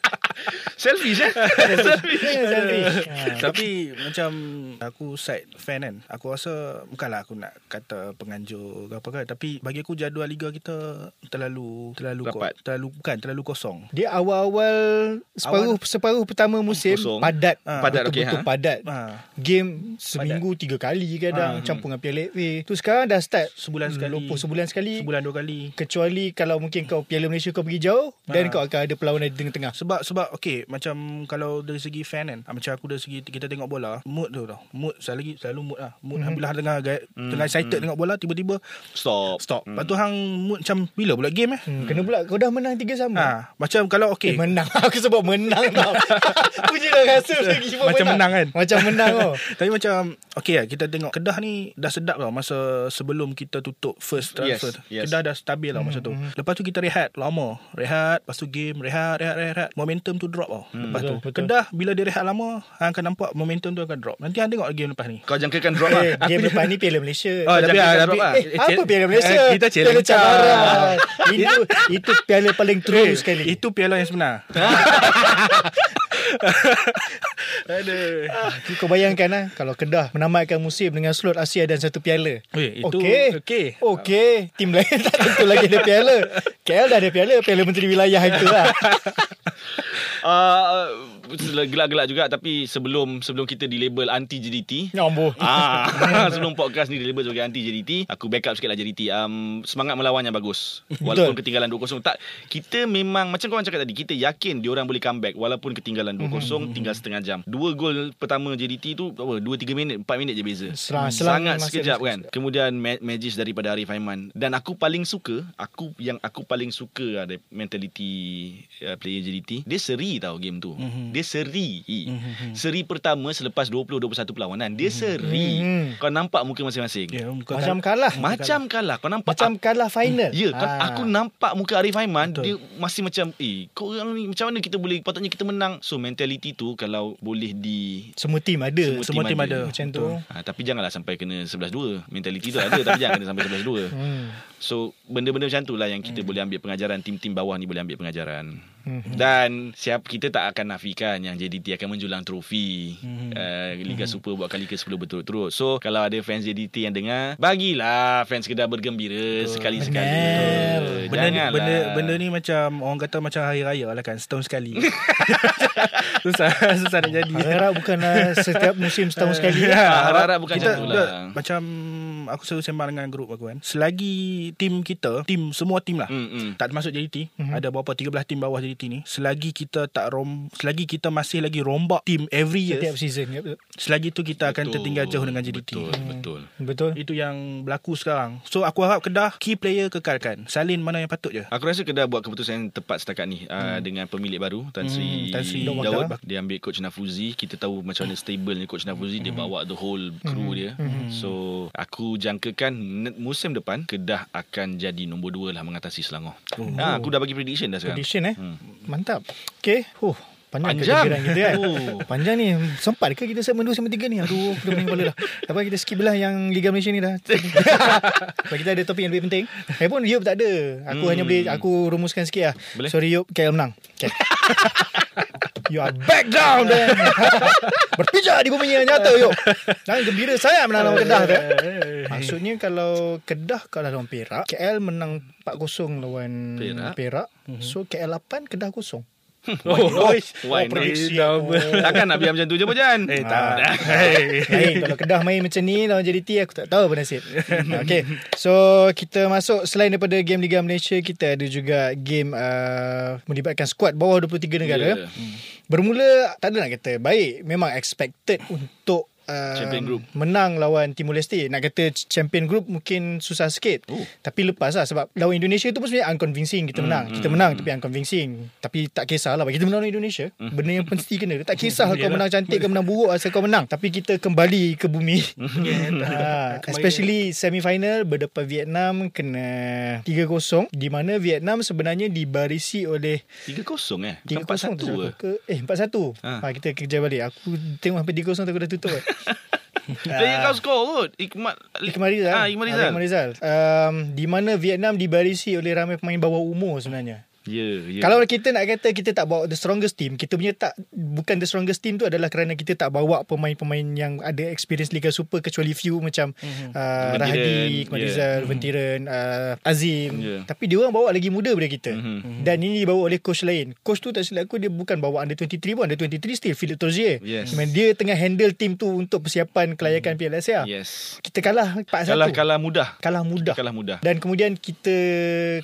selfish eh selfish ha. Tapi macam aku side fan kan. Aku rasa bukanlah aku nak kata penganjur ke apa kan. Tapi bagi aku jadual liga kita terlalu terlalu Rapat. ko, terlalu bukan terlalu kosong. Dia awal-awal Separuh separuh pertama musim Kosong. Padat Ah, padat, okey, Betul-betul ha? padat Ha, Game seminggu tiga kali kadang Ah, Campur dengan Piala FA Tu sekarang dah start sebulan sekali. Lopo sebulan sekali Sebulan dua kali. Kecuali kalau mungkin kau Piala Malaysia kau pergi jauh Dan Ah. kau akan ada perlawanan di tengah-tengah Sebab sebab okey macam kalau dari segi fan kan ah, macam aku dari segi kita tengok bola mood tu tau. Mood selalu lagi selalu mood lah. Mood mm-hmm. bila tengah gaya, tengah excited tengok bola tiba-tiba Stop. stop. Lepas tu hang mood macam bila pula game eh? Hmm. Kena pula kau dah menang tiga sama. Ha macam kalau Okay. Eh, okey menang. Aku sebut menang tau. Aku je dah rasa lagi Macam menang kan? Macam menang oh. Tapi macam Okay lah Kita tengok Kedah ni Dah sedap tau. Masa sebelum kita tutup First Yes, transfer yes. Kedah dah stabil tau masa tu. Lepas tu kita rehat Lama. Rehat Lepas tu game Rehat Rehat Rehat, rehat. Momentum tu drop tau Lepas tu betul, betul. Kedah Bila dia rehat lama Hang akan nampak Momentum tu akan drop Nanti hang tengok game lepas ni Kau jangkakan drop Eh, lah game depan ni Piala Malaysia Oh, tapi, ah, drop tapi lah. Eh, apa Piala Malaysia? Eh, kita challenge Piala cabaran. itu itu piala paling true Eh, sekali. Itu piala yang sebenar Aduh Kau bayangkan lah Kalau Kedah menamatkan musim Dengan slot Asia dan satu piala Eh, itu Okey okey. Okey Tim lain tak tentu lagi ada piala KL dah ada piala Piala Menteri Wilayah itu lah uh, Gelak-gelak juga Tapi sebelum Sebelum kita di label anti JDT Nyambuh Ah, sebelum podcast ni dilabel sebagai anti JDT, aku backup sikit lah JDT. Um, semangat melawan yang bagus. Walaupun ketinggalan 2-0. Tak, kita memang macam korang cakap tadi, kita yakin diorang boleh comeback walaupun ketinggalan 2-0 tinggal setengah jam. Dua gol pertama JDT tu apa 2 3 minit, 4 minit je beza. Selang- selang Sangat sekejap kan. Kemudian ma- magis daripada Arif Aiman. Dan aku paling suka, aku yang aku paling suka ada mentality uh, player JDT. Dia seri tau game tu. Dia dia seri. Seri pertama selepas 20-21 perlawanan, dia seri. Hmm. Kau nampak muka masing-masing. Ya, muka Macam kal- kalah. Macam kalah. Kau nampak Macam kalah final. Ya, kan Ah. aku nampak muka Arif Aiman Betul. dia masih macam eh kau orang ni macam mana kita boleh patutnya kita menang. So mentality tu kalau boleh di Semua tim ada. Semua Semua tim ada. Macam tu. ha, tapi janganlah sampai kena 11-2. Mentality tu ada tapi jangan kena sampai 11-2. Hmm. So benda-benda macam tu lah yang kita boleh ambil pengajaran tim-tim bawah ni boleh ambil pengajaran. Hmm. Dan siap kita tak akan nafikan yang JDT akan menjulang trofi Hmm. uh, Liga Super buat kali ke-10 berturut-turut. So kalau ada fans JDT yang dengar, bagilah fans Kedah bergembira sekali-sekali. Benar. Benda ni, Janganlah. benda, benda ni macam Orang kata macam hari raya lah kan Setahun sekali Susah Susah nak jadi Harap bukanlah setiap musim setahun sekali. Ya, Ah, harap-harap bukan kita, macam tu lah. Aku selalu sembang dengan grup aku kan Selagi Tim kita Tim Semua tim lah Hmm, hmm. Tak termasuk JDT Mhm. Ada berapa 13 tim bawah JDT ni Selagi kita tak rom Selagi kita masih lagi rombak Tim every year Setiap season. Ya, betul. Selagi tu kita akan Betul, tertinggal jauh dengan JDT Betul, betul. Betul. Itu yang berlaku sekarang So aku harap Kedah Key player kekalkan Salin mana yang patut je Aku rasa Kedah buat keputusan yang tepat setakat ni hmm. uh, dengan pemilik baru Tan Sri, Hmm, Tan Sri Daud. Daud. Dia ambil coach Nafuzi. Kita tahu macam mana stable ni coach Nafuzi dia bawa the whole crew dia. So aku jangkakan musim depan Kedah akan jadi nombor 2 lah mengatasi Selangor. Ha, aku dah bagi prediction dah sekarang. Prediction eh. Hmm. Mantap. Okay. Huh. Panjang, Panjang. kejadian kita kan? Oh. Panjang ni. Sempat ke kita segmen 2 segmen 3 ni? Aduh dah pening kepala dah Lepas kita skip lah Yang Liga Malaysia ni dah. Sebab kita ada topik yang lebih penting. Eh pun Yop tak ada. Aku Hmm. hanya boleh Aku rumuskan sikit lah. Boleh. Sorry Yop KL menang. Okay. You are back down then Berpijak di bumi yang nyata Yop Jangan gembira saya menang lawan Kedah tu Maksudnya kalau Kedah kalah lawan Perak KL menang 4-0 lawan Perak. Perak. So KL 8 Kedah kosong Oh, Why not? dah apa. Takkan nak biar macam tu je Bojan. Eh Ah. tak Hey. Lain kalau Kedah main macam ni lawan JDT aku tak tahu apa nasib. okay. So kita masuk selain daripada game Liga Malaysia kita ada juga game uh, melibatkan skuad bawah 23 negara. Ya. Bermula tak ada nak kata baik memang expected untuk uh, Champion group. menang lawan Timor Leste. Nak kata champion group mungkin susah sikit. Oh. Tapi lepas lah sebab lawan Indonesia tu pun sebenarnya unconvincing kita menang. Hmm, Kita menang tapi unconvincing. Tapi tak kisahlah bagi kita menang lawan Indonesia. Hmm. Benda yang mesti kena. Tak kisah kau menang cantik ke menang buruk asal kau menang. Tapi kita kembali ke bumi. ha, especially semi-final berdepan Vietnam kena 3-0 di mana Vietnam sebenarnya dibarisi oleh 3-0 eh. 3-0 Bukan 4-1 tu ke? ke eh 4-1. Ha. Ha. kita kerja balik. Aku tengok sampai 3-0 tu aku dah tutup. Player kau score kot. Ikmat Ikmal Rizal. Ah, Ikmal Rizal. Ikmal Rizal. Um, di mana Vietnam dibarisi oleh ramai pemain bawah umur sebenarnya. Ya, ya. Kalau kita nak kata kita tak bawa the strongest team, kita punya tak bukan the strongest team tu adalah kerana kita tak bawa pemain-pemain yang ada experience Liga Super kecuali few macam mm-hmm. uh, Rahadi, Ikmal yeah. Rizal, Ventiran, uh, Azim. Yeah. Tapi dia orang bawa lagi muda daripada kita. Mhm. Dan ini dibawa oleh coach lain. Coach tu tak silap aku dia bukan bawa under 23 pun, under 23 still Philip Tozier. Yes. Dia tengah handle team tu untuk persiapan kelayakan Piala Asia. Yes. Kita kalah 4-1. Kalah kalah mudah. kalah mudah. Kalah mudah. Dan kemudian kita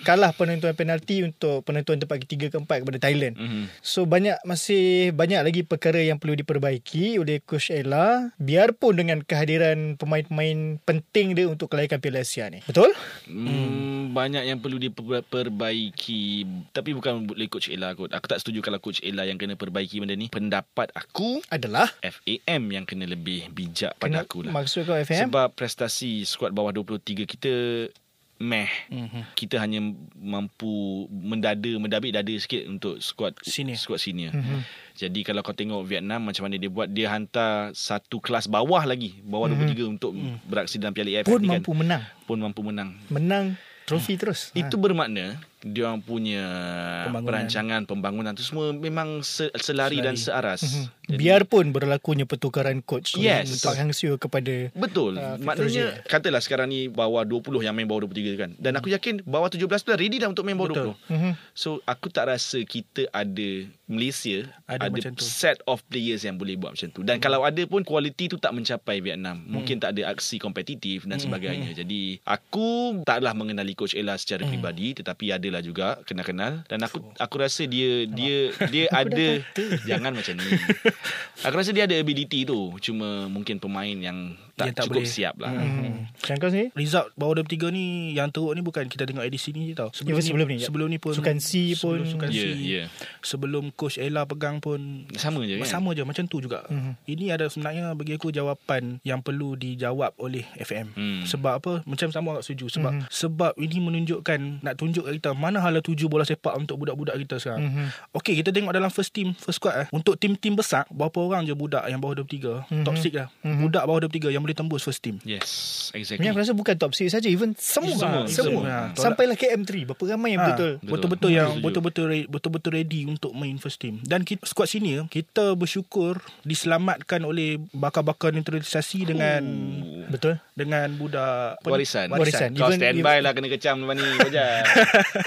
kalah penentuan penalti untuk penentuan tempat ketiga keempat kepada Thailand. Mhm. So banyak masih banyak lagi perkara yang perlu diperbaiki oleh coach Ella biarpun dengan kehadiran pemain-pemain penting dia untuk kelayakan Piala Asia ni. Betul? Hmm, banyak yang perlu diperbaiki tapi bukan oleh coach Ella kot. Aku tak setuju kalau coach Ella yang kena perbaiki benda ni. Pendapat aku Adalah FAM yang kena lebih bijak pada Kena- aku lah. Maksud kau FM? Sebab prestasi skuad bawah 23 kita meh. Mhm. Mm-hmm. Kita hanya mampu mendada mendabik dada sikit untuk skuad Senior. skuad senior. Mhm. Mm-hmm. Jadi kalau kau tengok Vietnam macam mana dia buat dia hantar satu kelas bawah lagi, bawah mm-hmm. 23 untuk mm. beraksi dalam Piala AFF pun ni mampu menang. pun mampu menang. Menang trofi terus. Itu bermakna dia orang punya Pembangunan. perancangan pembangunan tu semua memang se- selari, dan searas. Mhm. Jadi- Biarpun berlakunya pertukaran coach Yes. Pak Hang Seo kepada Betul. Uh, Maknanya katalah sekarang ni bawah 20 yang main bawah 23 kan. Dan aku yakin bawah 17 tu dah ready dah untuk main bawah Betul. 20. Mhm. So aku tak rasa kita ada Malaysia Ada ada, macam tu. set of players yang boleh buat macam tu. Dan kalau ada pun kualiti tu tak mencapai Vietnam. Mungkin tak ada aksi kompetitif dan sebagainya. Jadi aku taklah mengenali coach Ella secara peribadi tetapi adalah juga kenal-kenal dan aku aku rasa dia dia dia ada jangan macam ni. Aku rasa dia ada ability tu. Cuma mungkin pemain yang tak Yang tak cukup boleh. siap lah. Hmm. Macam kau sendiri? Result bawah 23 ni Yang teruk ni bukan Kita tengok edisi ni je tau Even sebelum ni, ya. Sebelum ni pun Sukan C pun. sebelum Sukan Ya, C ya. Sebelum Coach Ella pegang pun Sama je kan? Sama je macam tu juga Mhm. Ini ada sebenarnya Bagi aku jawapan Yang perlu dijawab oleh FM Hmm. Sebab apa Macam sama agak setuju Sebab Sebab ini menunjukkan Nak tunjuk kat kita Mana hala tuju bola sepak Untuk budak-budak kita sekarang Mhm. Okey kita tengok dalam first team First squad eh Untuk tim-tim besar Berapa orang je budak Yang bawah 23 Mhm. Top 6 lah Budak bawah 23 Yang boleh tembus first team Yes, exactly. aku rasa bukan top 6 saja Even semua Semua, Semua, semua. Ha, Sampailah KM3 Berapa ramai yang Ha, betul Betul-betul Betul. yang betul-betul re- betul-betul ready untuk main first team. Dan kita, squad senior kita bersyukur diselamatkan oleh bakar-bakar naturalisasi dengan Betul dengan budak apa ni? Warisan. Warisan. Kau Even- standby even- lah kena kecam lepas ni saja.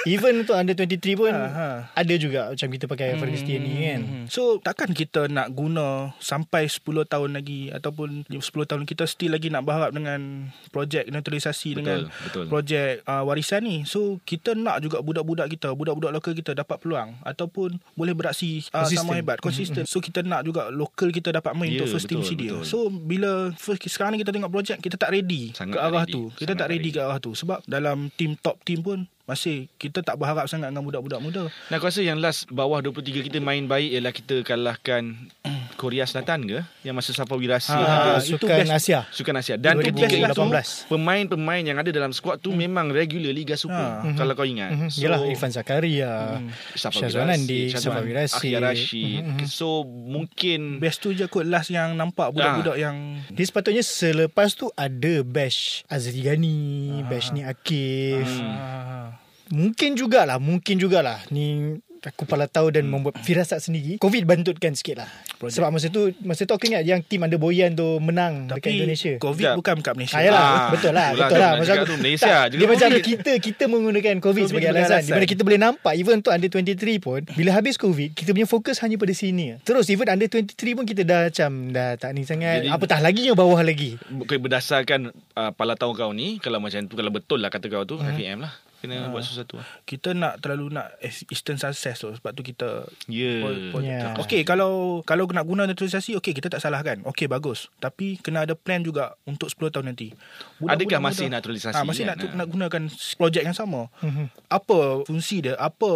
Even untuk under 23 pun Ha, ha. Ada juga Macam kita pakai Ferguson ni kan Hmm. So takkan kita nak guna sampai 10 tahun lagi ataupun 10 tahun kita still lagi nak berharap dengan projek naturalisasi Betul, dengan betul. projek uh, warisan ni. So kita nak juga budak-budak kita, budak-budak lokal kita dapat peluang ataupun boleh beraksi uh, sama hebat, konsisten. So kita nak juga lokal kita dapat main Ya, untuk first team betul, CD. betul. So bila first, sekarang ni kita tengok projek kita tak ready Sangat ke arah ready. tu. Kita Sangat tak tak ready ready. ke arah tu sebab dalam team top team pun masih kita tak berharap sangat dengan budak-budak muda. Nah, aku rasa yang last bawah 23 kita main baik ialah kita kalahkan Korea Selatan ke? Yang masa Safa Wirasi Ha, ada itu Sukan best. Asia Sukan Asia. Dan 2018. ketika itu pemain-pemain yang ada dalam skuad tu memang regular Liga Super. Ha. Kalau kau ingat. Mhm. Yelah Irfan Zakaria Safa Syazwan Andi Wirasi, Safa Wirasi Akhir Rashid. So mungkin Best tu je kot last yang nampak budak-budak yang Dia sepatutnya selepas tu ada bash Azri Ghani, bash ni Akif. ah, Mungkin jugalah, mungkin jugalah. Ni aku pala tahu dan membuat firasat sendiri. Covid bantutkan sikit lah. Projek. Sebab masa tu, masa tu aku ingat yang tim under Boyan tu menang dekat tapi Indonesia. COVID Sekejap. bukan kat Malaysia. Ah, yalah, Ah, betul lah, betul lah. Masa aku, tu, Malaysia tak, juga dia macam COVID. kita kita menggunakan COVID, COVID sebagai alasan. alasan. Di mana kita boleh nampak, even untuk under 23 pun, bila habis COVID, kita punya fokus hanya pada sini. Terus even under 23 pun kita dah macam, dah tak ni sangat. Jadi- Apatah lagi yang bawah lagi. Berdasarkan uh, pala tahu kau ni kalau macam tu kalau betul lah kata kau tu Hmm. FAM lah kena buat sesuatu lah. Kita nak terlalu nak Eastern success tu Sebab tu kita Ya. po- Ya. Okey kalau Kalau nak guna naturalisasi Okey kita tak salah kan Okey bagus Tapi kena ada plan juga Untuk 10 tahun nanti Adakah muda- masih naturalisasi ah, Masih kan? nak, tu, Ah. nak gunakan Projek yang sama Mhm. Apa fungsi dia Apa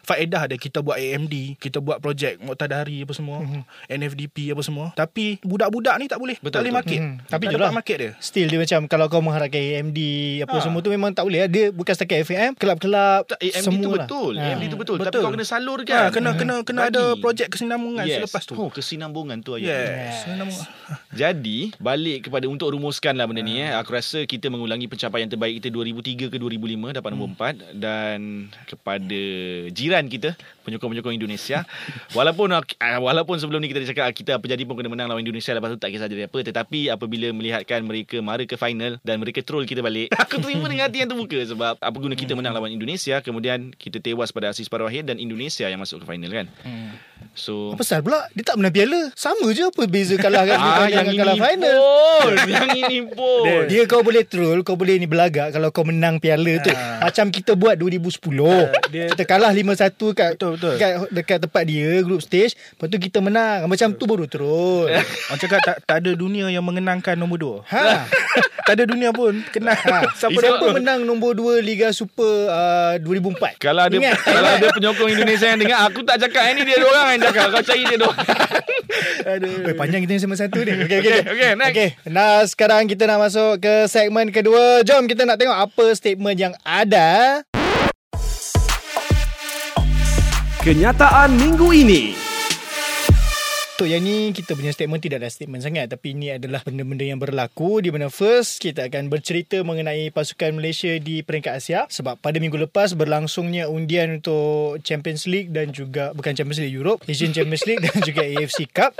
Faedah dia Kita buat AMD Kita buat projek Muqtadari apa semua NFDP apa semua Tapi Budak-budak ni tak boleh Betul, Tak boleh market Mhm. Tapi Tapi tak dapat market dia Still dia macam Kalau kau mengharapkan AMD Apa Ha. semua tu Memang tak boleh Dia bukan setakat FAM Kelab-kelab Tak, AMD tu semua lah. betul. Ha. AMD tu betul. Tapi Betul. kau kena salurkan. ha, Kena kena kena Bagi. ada projek kesinambungan yes. Selepas tu Oh, kesinambungan tu ayat. Yes Kesinambungan Jadi balik kepada untuk rumuskan lah benda ni eh. Aku rasa kita mengulangi pencapaian terbaik kita 2003 ke 2005 dapat nombor 4 dan kepada jiran kita penyokong-penyokong Indonesia walaupun ah, walaupun sebelum ni kita dah cakap ah, kita apa jadi pun kena menang lawan Indonesia lepas tu tak kisah jadi apa tetapi apabila melihatkan mereka mara ke final dan mereka troll kita balik aku terima dengan hati yang terbuka sebab apa guna kita menang lawan Indonesia kemudian kita tewas pada asis paruh akhir dan Indonesia yang masuk ke final kan? So Apa pasal pula? Dia tak menang piala. Sama je apa beza kalah kan ah yang ini kalah final. pun yang ini pun. Dia, dia kau boleh troll Kau boleh ni belagak Kalau kau menang piala tu. Macam kita buat 2010 dia- Kita kalah 5-1 kat, Betul, betul. Dekat, dekat tempat dia Group stage. Lepas tu kita menang. Macam tu baru troll. Orang cakap tak, tak ada dunia yang mengenangkan nombor dua. Ha. Tak ada dunia pun kenal. Ha, siapa siapa menang nombor 2 Liga Super uh, 2004? Kalau ada Ingat? kalau ada penyokong Indonesia yang dengar aku tak cakap ini dia dua orang yang cakap kau cari dia dua. Oi, panjang kita yang sama satu ni. Okey okey. Okey, next. Okey. Nah, sekarang kita nak masuk ke segmen kedua. Jom kita nak tengok apa statement yang ada. Kenyataan minggu ini. Untuk yang ni kita punya statement tidak ada statement sangat. Tapi ini adalah benda-benda yang berlaku di mana first kita akan bercerita mengenai pasukan Malaysia di peringkat Asia. Sebab pada minggu lepas berlangsungnya undian untuk Champions League dan juga bukan Champions League Europe, Asian Champions League dan juga AFC Cup.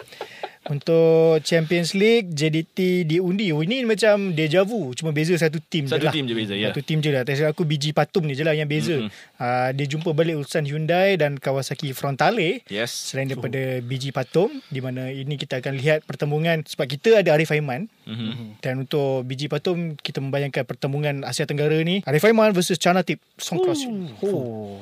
Untuk Champions League JDT diundi. Oh, Ini macam deja vu. Cuma beza satu tim je Satu lah. tim je beza, ya. Satu tim je lah. Tak aku biji patum ni je lah yang beza. Mm-hmm. uh, Dia jumpa balik urusan Hyundai Dan Kawasaki Frontale. Yes. Selain daripada biji patum Di mana ini kita akan lihat pertembungan. Sebab kita ada Arif Aiman. Mhm. Dan untuk biji patum Kita membayangkan pertembungan Asia Tenggara ni. Arif Aiman versus Chana Tip. Songkros oh.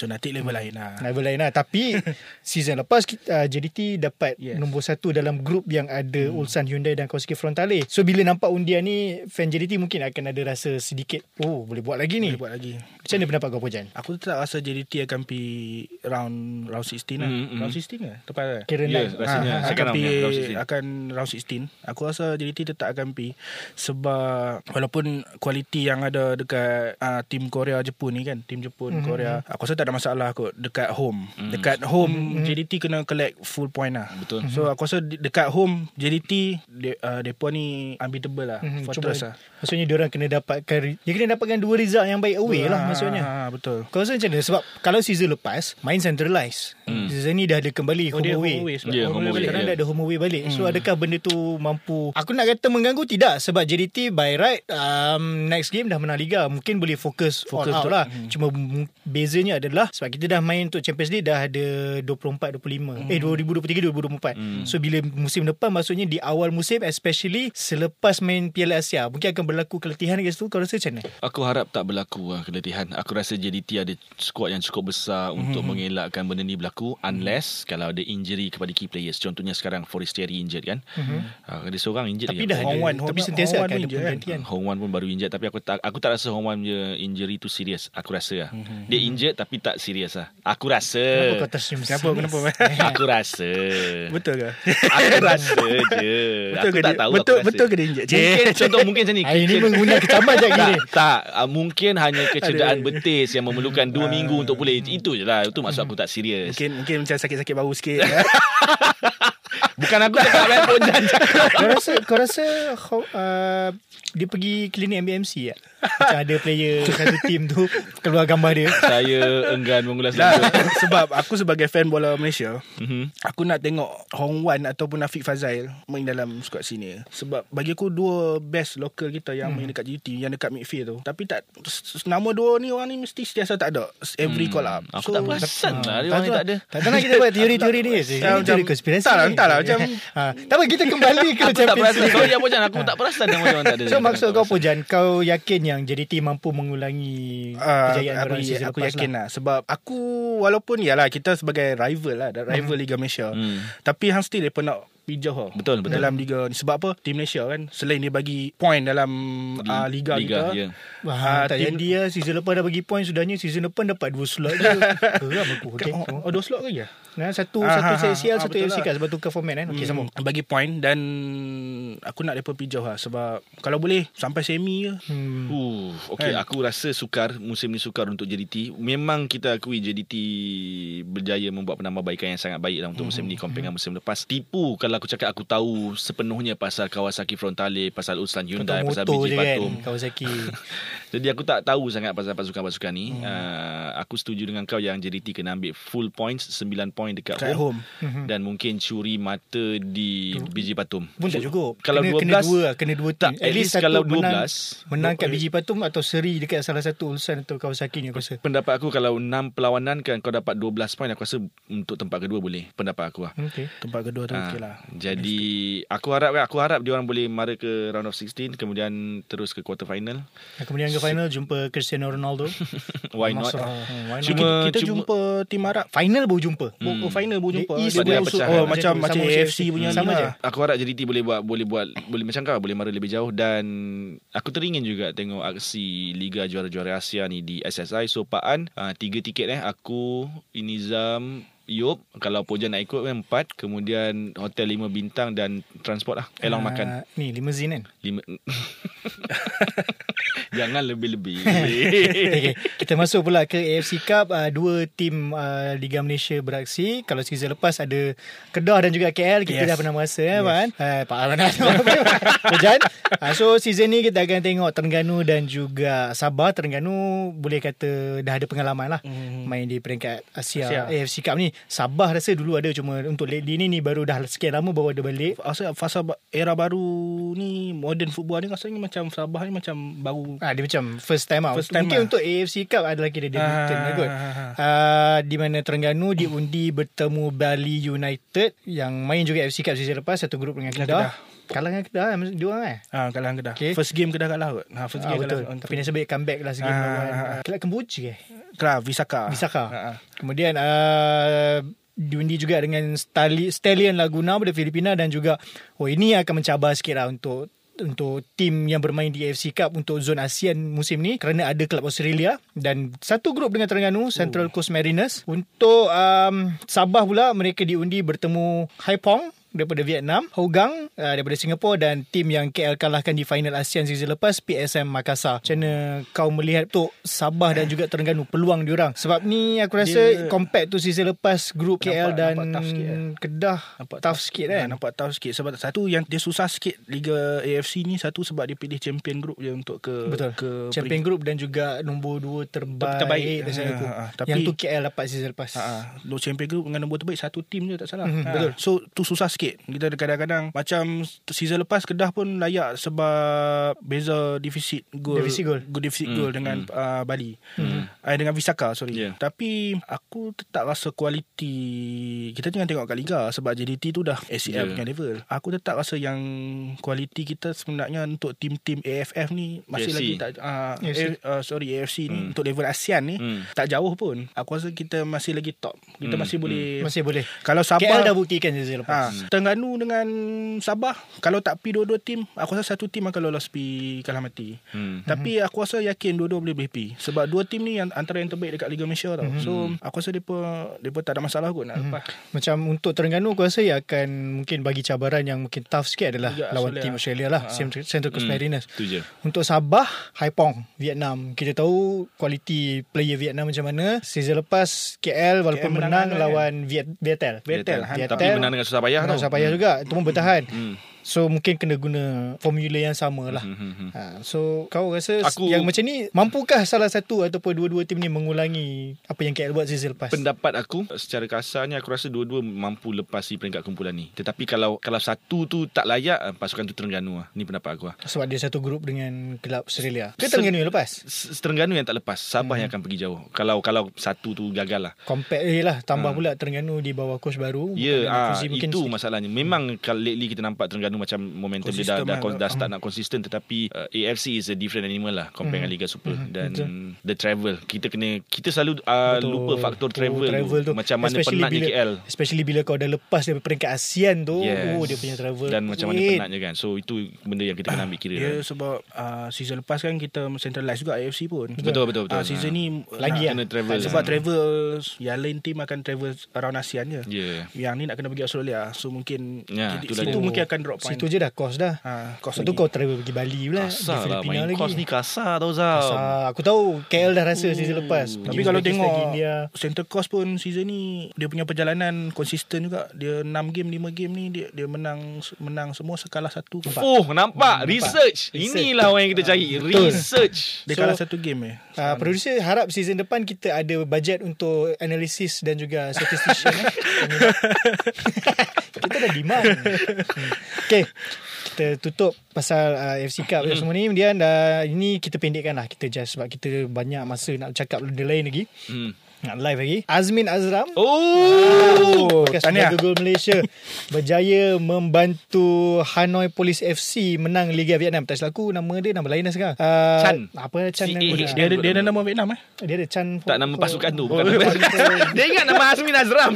So nanti level lain lah Level lain lah Tapi Season lepas kita, uh, JDT dapat Yes. yes. Nombor satu dalam grup Yang ada hmm. Ulsan Hyundai Dan Kawasaki Frontale So bila nampak undian ni Fan JDT mungkin akan ada rasa sedikit Oh boleh buat lagi ni Boleh buat lagi Macam mana pendapat kau Pojan? Aku tak rasa JDT akan pergi round round 16 lah. Hmm, hmm. Round 16 ke? Tepat ke? Kira yeah, rasanya Ah, akan sekarang pergi round 16. akan round 16. Aku rasa JDT tetap akan pergi sebab walaupun kualiti yang ada dekat uh, tim Korea Jepun ni kan, tim Jepun mm-hmm. Korea, aku rasa tak ada masalah kot dekat home. Mm. Dekat home mm-hmm. JDT kena collect full point lah. Betul. So aku rasa dekat home JDT de, uh, depa ni unbeatable lah. Mhm, Mm-hmm. Fortress cuma- lah. Maksudnya diorang kena dapatkan Dia kena dapatkan dua result yang baik away lah maksudnya. Ah, betul. Kau rasa macam mana? Sebab kalau season lepas Main centralized hmm. Season ni dah ada kembali Oh, home dia away, home away sebab Ya, home home away away. Sekarang Ya. dah ada home away balik. So adakah benda tu mampu? Aku nak kata mengganggu? Tidak. Sebab JDT by right um, Next game dah menang Liga. Mungkin boleh fokus, Fokus all out tu. lah. Cuma m- bezanya adalah Sebab kita dah main untuk Champions League Dah ada 24-25 Eh 2023-2024 So bila musim depan Maksudnya di awal musim Especially Selepas main Piala Asia Mungkin akan berlaku keletihan kat situ Kau rasa macam mana? Aku harap tak berlaku lah keletihan. Aku rasa JDT ada skuad yang cukup besar mm-hmm. untuk mengelakkan benda ni berlaku unless kalau ada injury kepada key players. Contohnya sekarang Forestieri injured kan. Mm-hmm. Uh, ada seorang injured Tapi dah Hong ada Wan, Tapi sentiasa akan pun ada kan? pergantian Hong Wan pun baru injured tapi aku tak aku tak rasa Hong Wan punya injury tu serius. Aku rasa lah. Mm-hmm. Dia injured tapi tak serius lah. Aku rasa. Kenapa kau tersenyum Kenapa kenapa? aku rasa. betul ke? aku rasa je. Betul aku ke tak dia? tahu. Betul aku rasa. betul ke dia injek? Mungkin contoh mungkin macam ni. Hari ni menggunakan kecaman je gini tak, tak. Uh, mungkin hanya kecederaan betis yang memerlukan dua minggu untuk pulih. Itu je lah. Itu maksud aku tak serius. Mungkin mungkin macam sakit-sakit baru sikit. ya. bukan aku cakap kan Pojan cakap. Kau rasa Kau rasa uh, Dia pergi klinik MBMC tak? Macam ada player Satu team tu Keluar gambar dia. Saya enggan mengulas lanjut sebab aku sebagai fan bola Malaysia, Mhm. aku nak tengok Hong Wan ataupun Afiq Fazail main dalam skuad sini. Sebab bagi aku dua best local kita yang main dekat GT, yang dekat midfield tu. Tapi tak nama dua ni orang ni mesti sentiasa tak ada. Every call up. aku tak perasan lah dia orang ni tak ada. Tak tahu nak kita buat teori-teori ni teori konspirasi tak lah, tak lah, macam- ha, Tak apa kita kembali ke aku tak perasan. League. sorry Pojan aku tak perasan nama dia orang tak ada. So maksud kau Pojan Kau yakin yang JDT mampu mengulangi Ah, Kejayaan orang season aku yakin lah. Sebab aku Walaupun yalah Kita sebagai rival lah Rival Liga Malaysia Hmm. Tapi hang still Dia nak pijau lah Betul, betul. Dalam Liga ni Sebab apa Tim Malaysia kan Selain dia bagi Point dalam uh, Liga, Liga, kita ya. Wah, Ah, tak tim- jadi lah Season lepas dah bagi point Sudahnya season depan dapat dua slot je Geram aku okay. Oh, oh, dua slot ke ya? Nah, satu Ah, satu ah, ah, ah, satu AFC lah. kan sebab tukar format kan. Okey sambung. Hmm, bagi point dan aku nak depa pijau lah sebab kalau boleh sampai semi je. Hmm. Uh, okay, Kan? aku rasa sukar musim ni sukar untuk JDT. Memang kita akui JDT berjaya membuat penambahbaikan yang sangat baik lah untuk musim ni compare dengan musim lepas. Tipu kalau aku cakap aku tahu sepenuhnya pasal Kawasaki Frontale, pasal Ulsan Hyundai, Contoh pasal BJ je kan Batum. Kawasaki. Jadi aku tak tahu sangat pasal pasukan-pasukan ni. Hmm. Uh, aku setuju dengan kau yang JDT kena ambil full points, 9 point dekat Kat home. home. Dan mungkin curi mata di BJ Patum. Pun tak cukup. Kalau kena, 12 kena dua lah, kena dua Tak, team. at least satu kalau menang, 12, menang kat eh. biji patum atau seri dekat salah satu Ulsan atau Kawasaki ni aku rasa. Pendapat aku kalau 6 perlawanan kan kau dapat 12 point aku rasa untuk tempat kedua boleh. Pendapat aku lah. Okey. Tempat kedua tu Ah, okey lah. Jadi aku harap aku harap dia orang boleh mara ke round of 16 kemudian terus ke quarter final. Dan kemudian ke final jumpa Cristiano Ronaldo. Why not? Hmm, why not? Cuma- kita, kita cuma- jumpa tim Arab. final baru jumpa. Hmm. Oh, final baru jumpa. Dia East Dia dia usul- Oh, Macam macam macam AFC punya ni Sama je. lah. Aku harap JDT boleh buat boleh buat boleh macam kau boleh mara lebih jauh dan aku teringin juga tengok aksi Liga Juara-Juara Asia ni di SSI Sopaan uh, tiga tiket eh aku Inizam Yop kalau Pojan nak ikut kan empat kemudian hotel lima bintang dan transport lah elong makan Ah, Ni limousine kan. lima jangan lebih-lebih okay, kita masuk pula ke AFC Cup uh, dua tim uh, Liga Malaysia beraksi kalau season lepas ada Kedah dan juga KL kita Yes. dah pernah merasa yes. kan uh, Pak Arman Hujan uh, so season ni kita akan tengok Terengganu dan juga Sabah Terengganu boleh kata dah ada pengalaman lah Hmm. main di peringkat Asia, Asia. AFC Cup ni Sabah rasa dulu ada cuma untuk lately ni ni baru dah sekian lama baru ada balik Rasa fasa era baru ni modern football ni rasanya macam Sabah ni macam baru Ah dia macam first time out. First time Mungkin lah. untuk AFC Cup adalah kira debutan Ah, lah kot. ah. Uh, di mana Terengganu diundi bertemu Bali United yang main juga AFC Cup season lepas satu grup Dengan Kedah. Kedah. Kalah dengan Kedah dua orang eh. Ah, kalah Kedah. Okay. First game Kedah kalah kot. Ha, first Ah, game betul. kalah. Tapi nasib baik comeback lah segame Ah, lawan ah, ah. uh, Kelab Kemboja eh. Klah Visaka. Visaka. Ha. Kemudian uh, diundi juga dengan Stallion Laguna dari Filipina dan juga oh ini akan mencabar sikit lah untuk untuk tim yang bermain di AFC Cup untuk zon ASEAN musim ni kerana ada kelab Australia dan satu grup dengan Terengganu Central Coast Mariners untuk um, Sabah pula mereka diundi bertemu Haipong daripada Vietnam, Hougang uh, daripada Singapura dan tim yang KL kalahkan di final ASEAN season lepas PSM Makassar. Macam mana kau melihat tu Sabah dan juga Terengganu peluang diorang? Sebab ni aku rasa Dia- compared tu season lepas grup KL Nampak- dan nampak tough sikit, eh. Kedah Nampak tough sikit Ha, kan. nampak tough sikit sebab satu yang dia susah sikit Liga AFC ni satu sebab dia pilih champion group je untuk ke Betul. ke Champion Group dan juga nombor 2 terbaik, Terbaik. aku. Ha, ha, tapi- yang tu KL dapat season lepas. Ha, ha. No champion group dengan nombor terbaik satu tim je tak salah. Mhm, Ha. betul. So tu susah sikit. Kita kadang-kadang macam season lepas Kedah pun layak sebab beza defisit gol. Defisit gol. Gol defisit Hmm, gol dengan uh, Bali. Hmm. Uh, dengan Visaka sorry. Yeah. Tapi aku tetap rasa kualiti kita jangan tengok kat liga sebab JDT tu dah ACL Yeah. punya level. Aku tetap rasa yang kualiti kita sebenarnya untuk tim-tim AFF ni masih AFC. lagi tak uh, AFC. uh, sorry AFC ni Hmm. untuk level ASEAN ni Hmm. tak jauh pun. Aku rasa kita masih lagi top. Kita Hmm, masih hmm. boleh Masih boleh. kalau Sabah KL dah buktikan season lepas. Ha, Terengganu dengan Sabah Kalau tak pi dua-dua tim Aku rasa satu tim akan lolos pi kalah mati Hmm. Tapi aku rasa yakin dua-dua boleh boleh pi Sebab dua tim ni yang antara yang terbaik dekat Liga Malaysia tau So aku rasa mereka, mereka tak ada masalah kot nak lepas Macam untuk Terengganu aku rasa ia akan mungkin bagi cabaran yang mungkin tough sikit adalah Juga lawan Australia. tim Australia lah, Ha. Central Coast Hmm. Mariners. Tu je. Untuk Sabah, Haipong, Vietnam. Kita tahu kualiti player Vietnam macam mana. Season lepas KL walaupun KL menang menang, kan? lawan Viet, Vietel. Vietel, Tapi Vietel. menang dengan susah payah tau. Susah payah juga. Itu pun bertahan. Hmm. So mungkin kena guna formula yang sama lah. Hmm, hmm, hmm. Ha, so kau rasa Aku- yang macam ni mampukah salah satu ataupun dua-dua tim ni mengulangi apa yang KL buat season lepas? Pendapat aku secara kasarnya aku rasa dua-dua mampu lepasi peringkat kumpulan ni. Tetapi kalau kalau satu tu tak layak eh, pasukan tu Terengganu lah. Ni pendapat aku lah. Sebab dia satu grup dengan kelab Australia. Ke Terengganu yang lepas? Terengganu yang tak lepas, Sabah yang akan pergi jauh. Kalau kalau satu tu gagal lah. Compare eh lah tambah Ha. pula Terengganu di bawah coach baru. Ya, ah Fuzi mungkin itu masalahnya. Memang kalau lately kita nampak Terengganu macam momentum dia dah Konsisten dah, lah. dah, dah start nak konsisten tetapi uh, AFC is a different animal lah compare dengan Liga Super dan betul. the travel. Kita kena kita selalu uh, lupa faktor travel, Oh, travel tu. Macam mana Especially penatnya bila, KL. Especially bila kau dah lepas dari peringkat ASEAN tu. Yes. Oh dia punya travel. Dan macam mana Wait. penatnya kan. So itu benda yang kita kena ambil kira. Dia lah. sebab uh, season lepas kan kita centralize juga AFC pun Betul betul betul. uh, Season ni Lagi uh, lah. kena travel. Sebab travel Yang lain team akan travel Around ASEAN je Ya. Yang ni nak kena pergi Australia So mungkin Ya, jadi, itulah Situ dia. mungkin akan drop Situ je dah cost dah. ha, Kos Lepas tu kau travel pergi Bali pula. Kasar di lah Filipina main lagi. kos ni kasar tau Zam. Kasar. Aku tahu KL dah rasa season lepas. Pergi Tapi kalau tengok India. Center Coast pun season ni Dia punya perjalanan Konsisten juga Dia 6 game 5 game ni Dia dia menang Menang semua Sekalah satu Oh nampak research. Research. Inilah orang yang kita cari. Research. Dia So- kalah satu game eh Uh, producer harap season depan kita ada bajet untuk analisis dan juga statistician. eh. kita dah demand. Okay. Kita tutup pasal uh, FC Cup dan semua ni. Kemudian dah, ini kita pendekkan lah. Kita just sebab kita banyak masa nak cakap benda lain lagi. Hmm. Nak live lagi. Azmin Azram. Oh. Penjaga gol Malaysia berjaya membantu Hanoi Police FC menang Liga Vietnam. Tak silap aku nama dia nama lain dah sekarang. Uh, Chan. Apa Chan nama C-A-H. dia? Dia ada, dia ada nama Vietnam eh Dia ada Chan Tak nama pasukan tu. Oh, Bukan nama. Dia ingat nama Azmin Azram.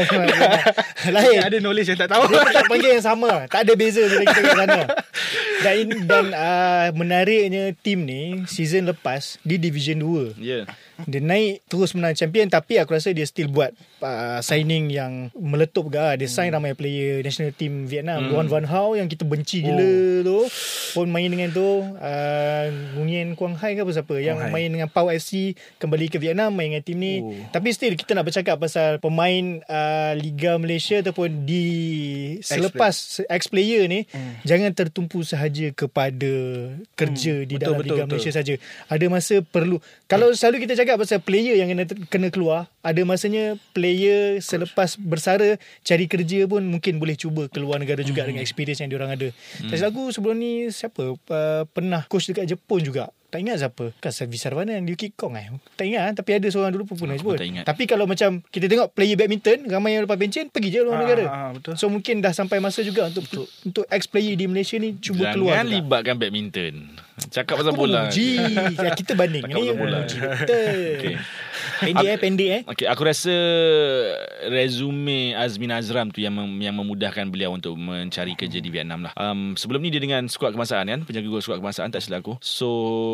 Lain. Ada knowledge yang tak tahu Dia panggil yang sama. Tak ada beza bila kita kat sana. Dan, dan uh, menariknya tim ni season lepas di Division 2. Ya. Dia naik terus menang champion tapi aku rasa dia still buat uh, signing yang meletup juga. Dia sign ramai player national team Vietnam. Hmm. Luan Van Hao yang kita benci gila tu pun main dengan tu. Uh, Nguyen Quang Hai ke apa siapa yang Hai. main dengan Pau FC kembali ke Vietnam main dengan tim ni. Oh. Tapi still kita nak bercakap pasal pemain uh, Liga Malaysia ataupun di selepas ex-player ni Hmm. jangan tertumpu sahaja kepada kerja di Betul, dalam betul, Liga betul. Malaysia saja. Ada masa perlu kalau selalu kita cakap pasal player yang kena kena keluar, ada masanya player selepas bersara cari kerja pun mungkin boleh cuba keluar negara juga dengan experience yang diorang ada. Tak silap aku sebelum ni siapa? Uh, pernah coach dekat Jepun juga Tak ingat siapa Kan Savi Sarwana yang Yuki Kong eh Tak ingat eh? Tapi ada seorang dulu pun pun tak ingat. Tapi kalau macam Kita tengok player badminton Ramai yang lepas bencin Pergi je luar Ah, negara ah, betul. So mungkin dah sampai masa juga Untuk untuk, untuk ex-player di Malaysia ni Cuba keluar Jangan juga. libatkan badminton. Cakap pasal bola. memuji ya, Kita banding Cakap Ni pasal bola. Betul Okey. Pendek eh pendek eh Okay, aku rasa resume Azmin Azram tu yang mem- yang memudahkan beliau untuk mencari kerja di Vietnam lah. Um, sebelum ni dia dengan skuad kebangsaan kan, penjaga gol skuad kebangsaan tak silap aku. So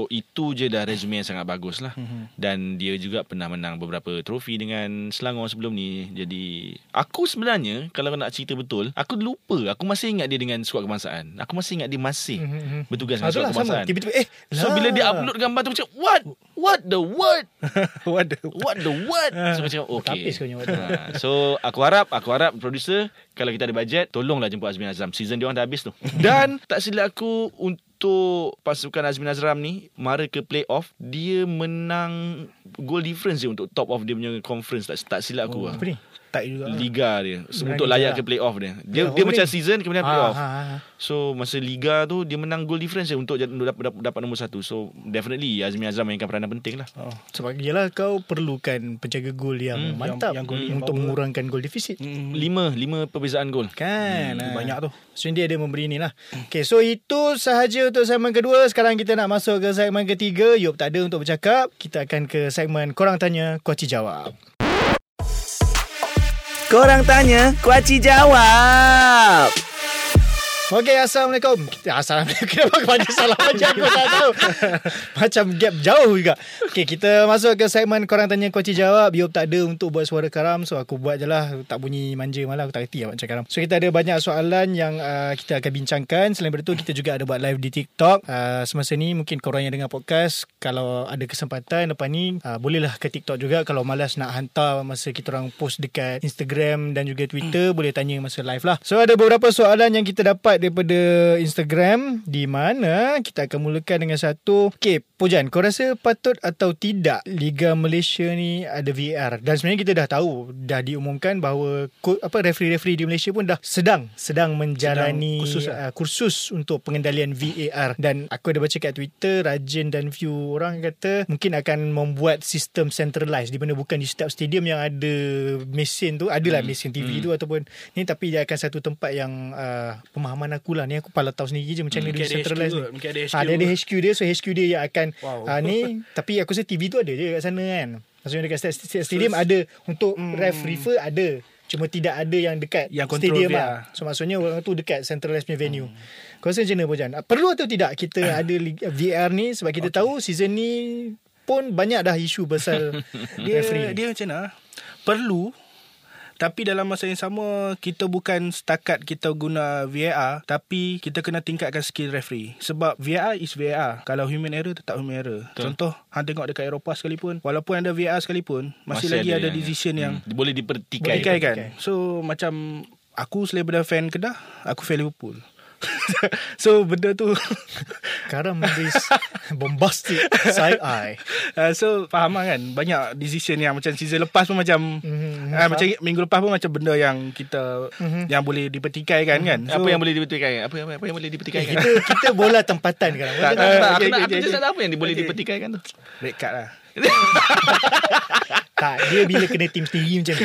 itu je dah resume yang sangat bagus lah. Dan dia juga pernah menang beberapa trofi dengan Selangor sebelum ni. Jadi aku sebenarnya kalau nak cerita betul, aku lupa. Aku masih ingat dia dengan skuad kebangsaan. Aku masih ingat dia masih bertugas dengan Ah, skuad sama kebangsaan. Tiba-tiba eh So lah. bila dia upload gambar tu macam what? What the what? What the What the what? So macam okay. Ha, so aku harap aku harap producer kalau kita ada bajet tolonglah jemput Azmin Azram. Season dia orang dah habis tu. Dan tak silap aku untuk pasukan Azmin Azram ni mara ke playoff dia menang goal difference je untuk top of dia punya conference tak, tak silap aku. Oh, Apa ni Tak juga Liga dia Menang untuk layak ke playoff dia. Dia Ya, dia macam ni. season kemudian Ah, playoff. ah, ah. So masa liga tu dia menang goal difference je untuk, dapat, dapat, dapat nombor satu. So definitely Azmin Azram mainkan peranan penting lah. oh. Sebab yelah kau perlukan penjaga gol yang Hmm, mantap yang- yang untuk mengurangkan gol defisit. mm, Lima Lima perbezaan gol. Kan Hmm, ah. banyak tu. So dia ada memberi ni lah Okay so itu sahaja untuk segmen kedua Sekarang kita nak masuk ke segmen ketiga Yop tak ada untuk bercakap Kita akan ke segmen Korang Tanya Kuaci Jawab Korang tanya, Kuaci jawab. Okay Assalamualaikum. Assalamualaikum. Kenapa kau panggil salam? Macam aku tak tahu. Macam gap jauh juga. Okay kita masuk ke segmen Korang Tanya Kuaci Jawab. Yop tak ada untuk buat suara karam So aku buat je lah. Tak bunyi manja malah Aku tak kerti lah macam karam. So kita ada banyak soalan Yang uh, kita akan bincangkan. Selain daripada itu Kita juga ada buat live di TikTok. Uh, Semasa ni mungkin korang yang dengar podcast Kalau ada kesempatan Lepas ni uh, Bolehlah ke TikTok juga. Kalau malas nak hantar Masa kita orang post dekat Instagram Dan juga Twitter Boleh tanya masa live lah. So ada beberapa soalan yang kita dapat Daripada Instagram Di mana Kita akan mulakan dengan satu Okay Pojan Kau rasa patut atau tidak Liga Malaysia ni Ada VAR Dan sebenarnya kita dah tahu Dah diumumkan bahawa Apa referee-referee di Malaysia pun dah Sedang Sedang menjalani kursus uh, kursus Untuk pengendalian VAR Dan aku ada baca kat Twitter Rajin dan few orang kata Mungkin akan membuat sistem centralized Di mana bukan di setiap stadium yang ada Mesin tu Adalah hmm. mesin TV hmm. tu Ataupun ni Tapi dia akan satu tempat yang uh, Pemahaman aku lah Ni aku pala tahu sendiri je Macam Hmm, mana dia ada HQ ni. Mungkin ada HQ. Ah, Dia ada HQ dia So HQ dia yang akan Wow. ah, Ni Tapi aku rasa TV tu ada je kat sana kan Maksudnya dekat stadium ada Untuk Hmm. ref refer ada Cuma tidak ada yang dekat Yang stadium VR. lah So maksudnya orang tu dekat centralized punya venue hmm. Kau rasa macam mana Bojan? Perlu atau tidak kita ada VR ni Sebab kita okay. tahu season ni pun banyak dah isu pasal dia referee ni. dia macam mana? Perlu tapi dalam masa yang sama kita bukan setakat kita guna VAR tapi kita kena tingkatkan skill referee. Sebab VAR is VAR kalau human error tetap human error. Betul. contoh hang tengok dekat Eropah sekalipun walaupun ada VAR sekalipun masih, Masih lagi ada, yang- decision yang hmm, boleh dipertikai. Bertikai kan So macam Aku selain daripada fan Kedah Aku fan Liverpool So benda tu Karam memberi bombastic side eye. uh, So faham lah kan Banyak decision yang Macam season lepas pun macam Mhm, uh, Macam minggu lepas pun Macam benda yang kita Mhm. Yang boleh dipertikai kan kan So, apa yang boleh dipertikai? Apa, apa, apa yang boleh dipertikai? Eh, kita kita bola tempatan kan. tak, tak, tak, okay, aku nak okay, aku okay, just okay. nak apa yang boleh Okay. dipertikai kan tu? Red card lah Tak, dia bila kena tim sendiri macam tu.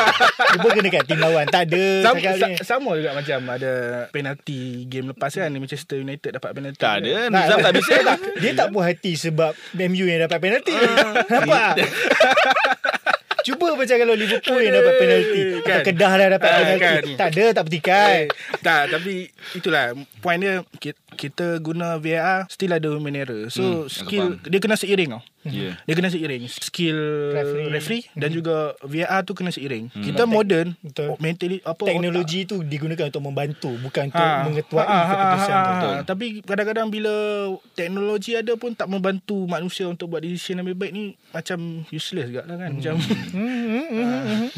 Dia pun kena kat tim lawan. Tak ada sama, sa- sama juga macam Ada penalty Game lepas kan Manchester United dapat penalty Tak kan? ada. Tak, Nizam tak bisa. tak, Dia tak puas hati sebab MU yang dapat penalti. Nampak? Cuba macam kalau Liverpool yang dapat penalti. Kan? Kan? Kedah dah dapat Ah, penalti. kan? Tak ada, tak bertikai. Eh, tak tapi itulah point dia kita, guna VAR still ada human error. So Hmm, skill dia kena seiring tau. Ya. Dia kena seiring Skill Referee. referee, dan juga VAR tu kena seiring Hmm. Kita modern Betul. Mentally apa Teknologi tu digunakan untuk membantu. Bukan untuk Ha, mengetuai ha, ha, keputusan ha, ha, ha. Tapi kadang-kadang bila teknologi ada pun tak membantu manusia untuk buat decision yang lebih baik ni macam useless juga lah kan. Macam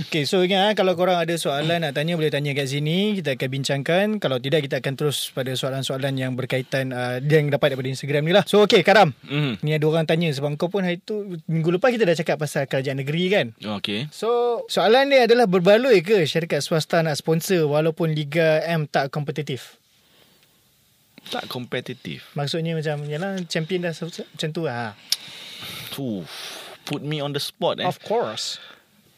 Okay, so ingat eh, kalau korang ada soalan nak tanya boleh tanya kat sini. Kita akan bincangkan. Kalau tidak kita akan terus pada soalan-soalan yang berkaitan uh, yang dapat daripada Instagram ni lah. So okay, Karam. Mhm. Ni ada orang tanya sebab kau pun hari tu minggu lepas kita dah cakap pasal kerajaan negeri kan. Okey. So soalan dia adalah berbaloi ke syarikat swasta nak sponsor walaupun Liga M tak kompetitif? Tak kompetitif. Maksudnya macam Yalah champion dah Macam tu lah Fuh, put me on the spot eh. Of course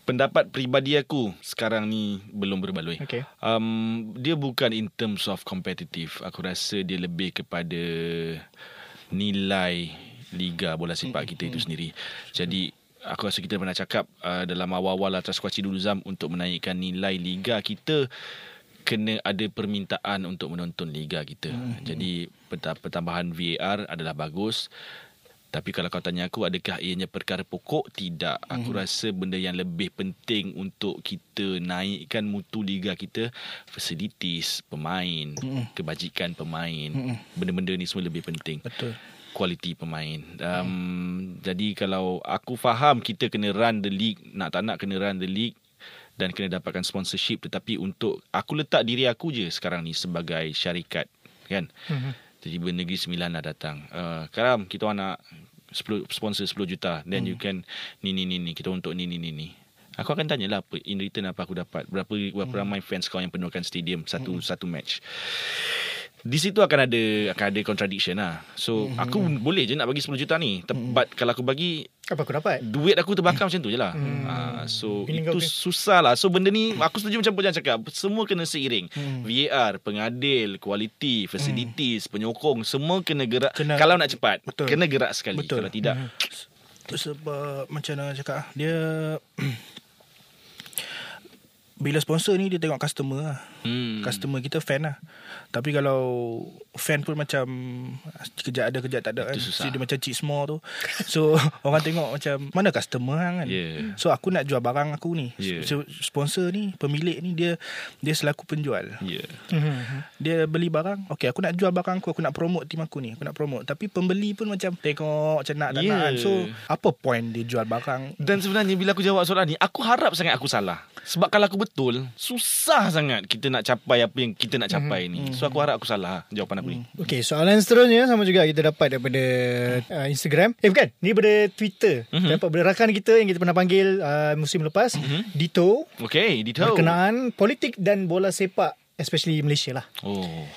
Pendapat peribadi aku sekarang ni belum berbaloi. Okay Um, dia bukan in terms of competitive. Aku rasa dia lebih kepada nilai liga bola sepak kita itu sendiri. Jadi aku rasa kita pernah cakap uh, dalam awal-awal atas kuaci dulu Zam untuk menaikkan nilai liga kita kena ada permintaan untuk menonton liga kita. Jadi peta- pertambahan VAR adalah bagus. Tapi kalau kau tanya aku adakah ianya perkara pokok? Tidak. Aku rasa benda yang lebih penting untuk kita naikkan mutu liga kita facilities pemain, kebajikan pemain. Benda-benda ni semua lebih penting. Betul. Kualiti pemain. Um, jadi kalau aku faham kita kena run the league, nak tak nak kena run the league dan kena dapatkan sponsorship tetapi untuk aku letak diri aku je sekarang ni sebagai syarikat kan. Mhm. Jadi Negeri Sembilan dah datang. Uh, Karam, kita orang nak 10, sponsor 10 juta. Then you can ni ni ni ni kita untuk ni ni ni ni. Aku akan tanya lah apa in return apa aku dapat. Berapa berapa ramai fans kau yang penuhkan stadium satu satu match. Di situ akan ada akan ada contradiction lah. So aku boleh je nak bagi 10 juta ni. Te- But kalau aku bagi Apa aku dapat duit aku terbakar macam tu je lah. Ah, so Feeling itu ke? susah lah. So benda ni aku setuju macam Pujan cakap. Semua kena seiring. VAR, pengadil, kualiti, facilities, penyokong. Semua kena gerak. Kena- kalau nak cepat. Betul. Kena gerak sekali. Betul. Kalau tidak. Tu sebab macam mana cakap ah, dia bila sponsor ni dia tengok customer lah. Hmm. Customer kita fan lah. Tapi kalau fan pun macam kejap ada kejap tak ada kan. So, dia macam cheat small tu. So orang tengok macam mana customer hang kan. Yeah. So aku nak jual barang aku ni. Yeah. So sponsor ni, pemilik ni dia dia selaku penjual. Yeah. Mhm. Dia beli barang Okay aku nak jual barang aku Aku nak promote tim aku ni Aku nak promote Tapi pembeli pun macam Tengok macam nak tak Yeah. nak kan So apa point dia jual barang Dan sebenarnya bila aku jawab soalan ni, aku harap sangat aku salah. Sebab kalau aku betul, susah sangat kita nak capai apa yang kita nak capai ni. So aku harap aku salah jawapan aku ni. Okay soalan seterusnya Sama juga kita dapat daripada uh, Instagram Eh bukan Ni daripada Twitter Mhm. Dapat daripada rakan kita Yang kita pernah panggil uh, Musim lepas Dito Okay, detail. Berkenaan politik dan bola sepak Especially Malaysia lah Oh.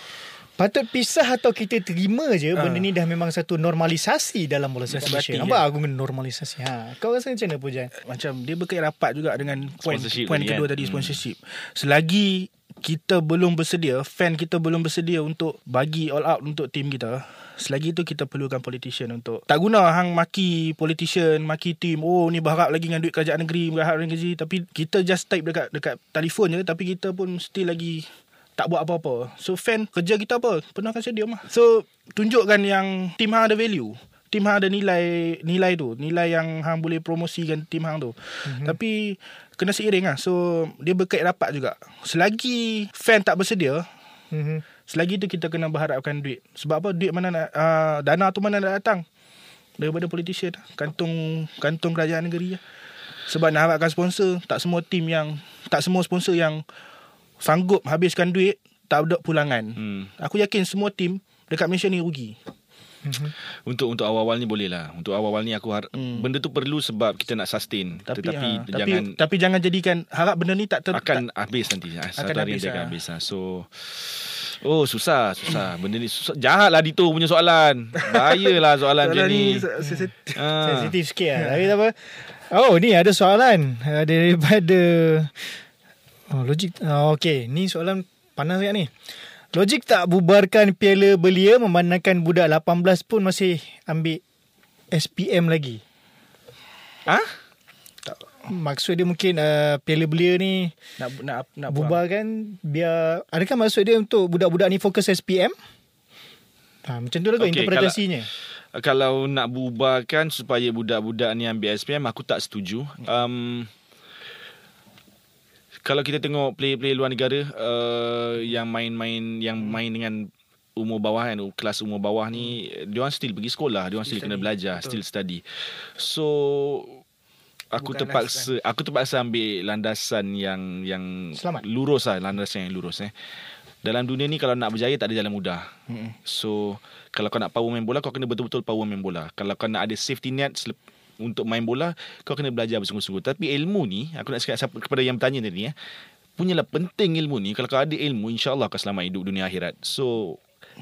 Patut pisah atau kita terima je Benda ni dah memang satu normalisasi Dalam bola sepak Malaysia. Nampak argumen normalisasi ha. Kau rasa macam mana Pujan? Macam dia berkait rapat juga Dengan poin poin kedua kan? tadi Sponsorship Selagi kita belum bersedia Fan kita belum bersedia Untuk bagi all out Untuk tim kita Selagi itu kita perlukan politician untuk Tak guna hang maki politician Maki tim Oh ni berharap lagi dengan duit kerajaan negeri Berharap dengan gaji Tapi kita just type dekat dekat telefon je Tapi kita pun still lagi tak buat apa-apa. So fan kerja kita apa? Penuhkan stadium lah So tunjukkan yang Tim hang ada value. Tim hang ada nilai Nilai tu. Nilai yang hang boleh promosikan Tim hang tu. Mm-hmm. Tapi Kena seiring lah. So Dia berkait rapat juga. Selagi Fan tak bersedia Mm-hmm. Selagi tu kita kena berharapkan duit. Sebab apa? Duit mana nak uh, Dana tu mana nak datang? Daripada politician Kantung Kantung kerajaan negeri lah. Sebab nak harapkan sponsor Tak semua tim yang Tak semua sponsor yang Sanggup habiskan duit Tak ada pulangan. Hmm. Aku yakin semua tim Dekat Malaysia ni rugi Untuk untuk awal-awal ni boleh lah. Untuk awal-awal ni aku harap Hmm. benda tu perlu sebab kita nak sustain. tapi, Tetapi ha, tapi jangan tapi jangan jadikan harap benda ni tak ter, akan tak, habis nanti. Ah, Satu Akan hari habis dia akan lah. habis lah. So Oh susah susah Benda ni susah Jahat lah Dito punya soalan Bahaya lah soalan macam ni se- se- se-. Sensitif sikit lah Tapi tak apa Oh ni ada soalan uh, Daripada Oh logik oh, Okay Ni soalan Panas sangat ni Logik tak bubarkan piala belia Memandangkan budak 18 pun masih Ambil SPM lagi? Ah? Maksud dia mungkin uh, Piala belia ni nak nak nak buang. Bubarkan Biar Adakah maksud dia untuk Budak-budak ni fokus SPM ha, Macam tu lah Okey, interpretasinya. Kalau nak bubarkan Supaya budak-budak ni ambil SPM Aku tak setuju. Um, Kalau kita tengok Player-player luar negara uh, Yang main-main Yang main dengan Umur bawah kan Kelas umur bawah ni Dia orang still pergi sekolah Dia orang still, kena study, belajar betul. Still study So Aku Bukan terpaksa Aku terpaksa ambil landasan yang yang Selamat. lurus lah landasan yang lurus eh. Dalam dunia ni kalau nak berjaya tak ada jalan mudah. Mm-mm. So kalau kau nak power main bola kau kena betul-betul power main bola. Kalau kau nak ada safety net untuk main bola kau kena belajar bersungguh-sungguh. Tapi ilmu ni aku nak cakap kepada yang bertanya tadi eh. Punyalah penting ilmu ni kalau kau ada ilmu insya-Allah kau selamat hidup dunia akhirat. So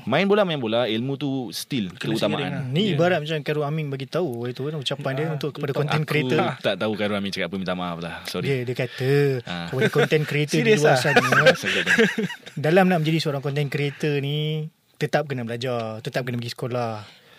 Main bola main bola, ilmu tu still Kena keutamaan. lah. Ni ibarat macam Karul Amin bagi tahu itu kan ucapan dia untuk kepada content Aku creator. tak tahu Khairul Amin cakap apa minta maaf lah. Sorry. Dia dia kata Ah. kepada content creator di luar ah? sana Sorry. dalam nak menjadi seorang content creator ni tetap kena belajar, tetap kena pergi sekolah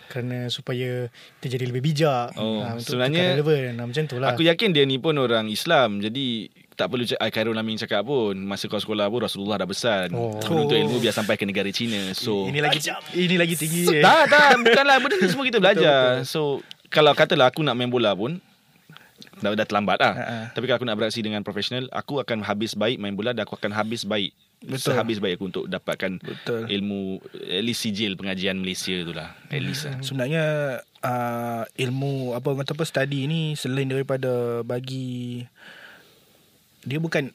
kerana supaya kita jadi lebih bijak. Oh, Ah, untuk sebenarnya relevan. Ah, macam tu lah. Aku yakin dia ni pun orang Islam. Jadi tak perlu cakap Khairul Amin cakap pun masa kau sekolah pun Rasulullah dah pesan Oh. menuntut ilmu biar sampai ke negara Cina. So Ini lagi ini lagi tinggi. eh. tak tak bukanlah benda ni semua kita belajar. So kalau katalah aku nak main bola pun dah, dah terlambat lah. Ha-ha. Tapi kalau aku nak beraksi dengan profesional, aku akan habis baik main bola dan aku akan habis baik Betul. sehabis baik aku untuk dapatkan Betul. ilmu at least sijil pengajian Malaysia tu lah. At least lah. Sebenarnya uh, ilmu apa kata apa study ni selain daripada bagi dia bukan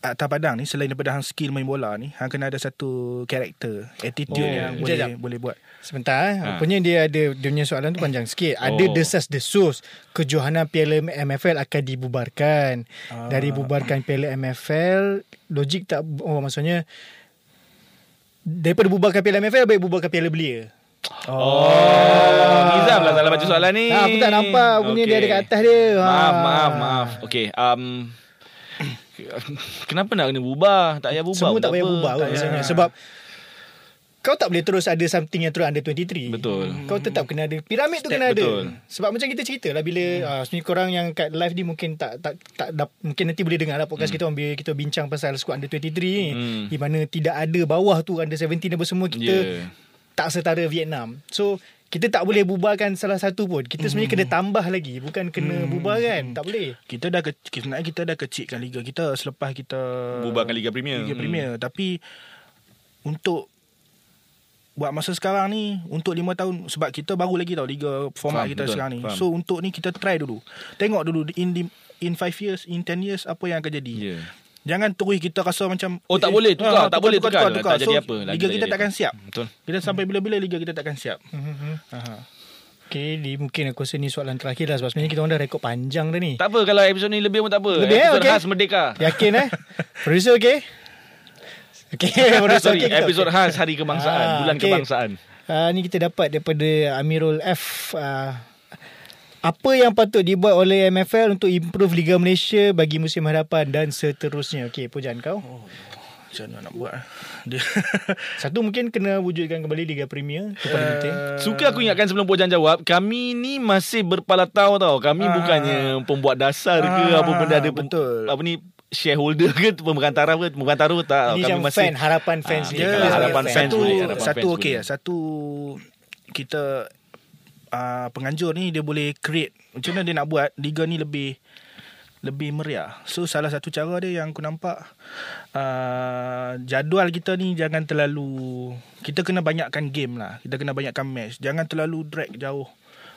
atas padang ni selain daripada hang skill main bola ni hang kena ada satu karakter attitude Oh, yang boleh jap. boleh buat Sebentar, Ha. ha. rupanya dia ada dia punya soalan tu panjang sikit. Ada Oh. desas-desus kejohanan Piala MFL akan dibubarkan. Ah. Dari bubarkan Piala MFL, logik tak oh maksudnya daripada bubarkan Piala MFL baik bubarkan Piala Belia. Oh, Nizam lah salah baca soalan ni. Ah, aku tak nampak bunyi dia ada kat atas dia. Maaf, Ah. maaf, maaf. Okay, um, kenapa nak kena bubar? Tak payah bubar. Semua pun tak payah apa. bubar Tak payah. maksudnya sebab kau tak boleh terus ada something yang terus under 23. Betul. Kau tetap kena ada piramid tu Step, kena ada. betul. Sebab macam kita cerita lah bila hmm. uh, sebenarnya korang yang kat live ni mungkin tak tak tak dap, mungkin nanti boleh dengar lah podcast hmm. kita bila kita bincang pasal squad under 23 ni Hmm. di mana tidak ada bawah tu under 17 apa semua kita Yeah. tak setara Vietnam. So kita tak boleh bubarkan salah satu pun. Kita sebenarnya kena tambah lagi bukan kena bubarkan. Tak boleh. kita dah sebenarnya kita dah kecilkan liga kita selepas kita Bubarkan Liga Premier. Liga Hmm. Premier tapi untuk buat masa sekarang ni untuk 5 tahun sebab kita baru lagi tau liga format Faham, kita betul, sekarang ni. faham. So untuk ni kita try dulu. Tengok dulu in the, in 5 years, in 10 years apa yang akan jadi. Yeah. Jangan terus kita rasa macam Oh, tak boleh tukar, tak boleh tukar. Tak jadi So, apa, lagi Liga tak kita takkan apa. siap. Betul. Kita sampai bila-bila liga kita takkan siap. Aha. Okay, di, mungkin aku rasa ni soalan terakhir lah sebab sebenarnya kita orang dah rekod panjang dah ni. Tak apa kalau episod ni lebih pun tak apa. Lebih, eh? episod Okay. khas Merdeka. Yakin eh? Producer okay? Okay, producer Sorry, okay kita episod okay. khas Hari Kebangsaan, Ah, Bulan okay. Kebangsaan. Uh, ni kita dapat daripada Amirul F. Uh, apa yang patut dibuat oleh MFL untuk improve Liga Malaysia bagi musim hadapan dan seterusnya? Okey, pujian kau. Oh, macam mana nak buat? Dia Satu mungkin kena wujudkan kembali Liga Premier. Itu paling penting. Suka aku ingatkan sebelum Pojan jawab, kami ni masih berpalatau tau. Kami Ah. bukannya pembuat dasar ke Ah, apa benda ada pem- betul. apa ni shareholder ke pemerantara ke pemerantara tak. Ini kami masih fan, harapan fans Ah, ni. dia Kalau harapan harapan fans satu boleh, harapan satu fans okey satu kita uh, penganjur ni dia boleh create macam mana dia nak buat liga ni lebih lebih meriah. So salah satu cara dia yang aku nampak uh, jadual kita ni jangan terlalu kita kena banyakkan game lah. Kita kena banyakkan match. Jangan terlalu drag jauh.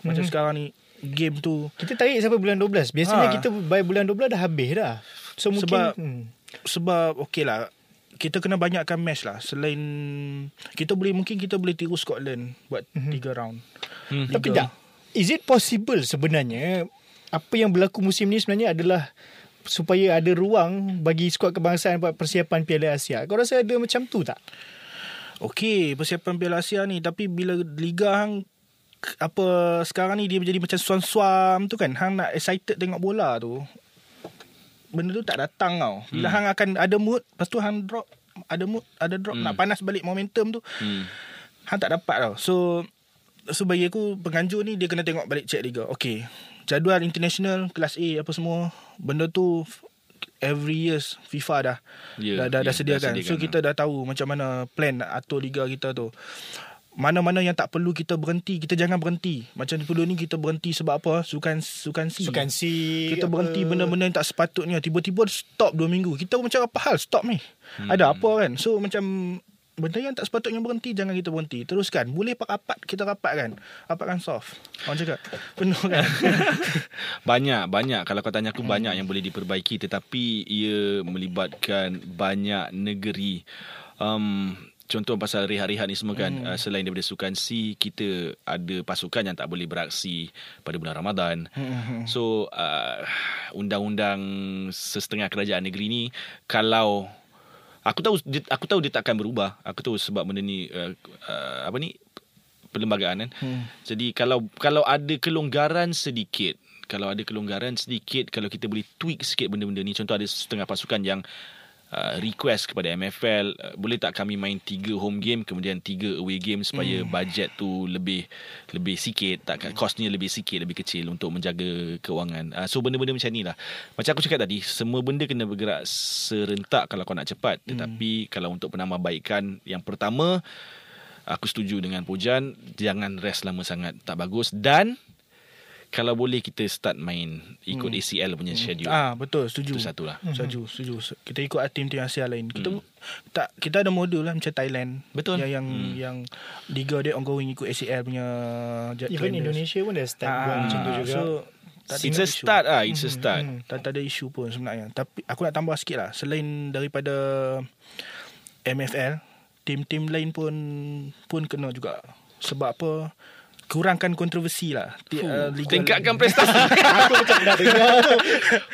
Macam sekarang ni game tu Kita tarik sampai bulan 12. Biasanya Ha. kita by bulan 12 dah habis dah. So mungkin Sebab- hmm. sebab okey lah kita kena banyakkan match lah selain kita boleh mungkin kita boleh tiru Scotland buat mm-hmm. tiga round Hmm. Tapi tak Is it possible sebenarnya Apa yang berlaku musim ni sebenarnya adalah Supaya ada ruang Bagi skuad kebangsaan Buat persiapan Piala Asia Kau rasa ada macam tu tak? Okey, persiapan Piala Asia ni tapi bila liga hang apa sekarang ni dia menjadi macam suam-suam tu kan. Hang nak excited tengok bola tu. Benda tu tak datang tau. Bila hmm. hang akan ada mood, lepas tu hang drop ada mood, ada drop hmm. nak panas balik momentum tu. Hmm. Hang tak dapat tau. So so bagi aku penganjur ni dia kena tengok balik check liga. Okey. Jadual international kelas A apa semua benda tu every years FIFA dah Ya, dah, dah, ya, dah sediakan. dah So sediakan, kita dah tahu macam mana plan atur liga kita tu. Mana-mana yang tak perlu kita berhenti, kita jangan berhenti. Macam dulu ni kita berhenti sebab apa? Sukan sukan si. Sukan si Kita apa- berhenti benda-benda yang tak sepatutnya. Tiba-tiba stop 2 minggu. Kita macam apa hal stop ni? Hmm. Ada apa kan? So macam benda yang tak sepatutnya berhenti jangan kita berhenti. Teruskan. Boleh rapat kita rapatkan. Rapatkan soft. Orang cakap penuh kan. Banyak, banyak. Kalau kau tanya aku banyak yang boleh diperbaiki tetapi ia melibatkan banyak negeri. Um, contoh pasal rehat-rehat ni semua kan hmm. uh, selain daripada sukan C kita ada pasukan yang tak boleh beraksi pada bulan Ramadan. Hmm. So uh, undang-undang sesetengah kerajaan negeri ni kalau Aku tahu dia, aku tahu dia takkan berubah. Aku tahu sebab benda ni uh, uh, apa ni perlembagaan kan. Hmm. Jadi kalau kalau ada kelonggaran sedikit, kalau ada kelonggaran sedikit, kalau kita boleh tweak sikit benda-benda ni. Contoh ada setengah pasukan yang uh, request kepada MFL uh, boleh tak kami main tiga home game kemudian tiga away game supaya hmm. bajet tu lebih lebih sikit tak hmm. kosnya lebih sikit lebih kecil untuk menjaga keuangan uh, so benda-benda macam ni lah macam aku cakap tadi semua benda kena bergerak serentak kalau kau nak cepat hmm. tetapi kalau untuk penambahbaikan yang pertama aku setuju dengan Pujan jangan rest lama sangat tak bagus dan kalau boleh kita start main ikut hmm. ACL punya schedule. Ah betul setuju. Itu satu lah. Hmm. Setuju, setuju. Kita ikut tim-tim Asia lain. Kita hmm. tak kita ada modul lah macam Thailand. Betul. Yang yang, hmm. yang liga dia ongoing ikut ACL punya Even Indonesia pun dah start ah, macam tu juga. So, It's a start ah, it's a start. Hmm, tak, tak ada isu pun sebenarnya. Tapi aku nak tambah sikit lah. Selain daripada MFL, tim-tim lain pun pun kena juga. Sebab apa? Kurangkan kontroversi lah. Uh, Tingkatkan prestasi. aku macam dah dengar tu.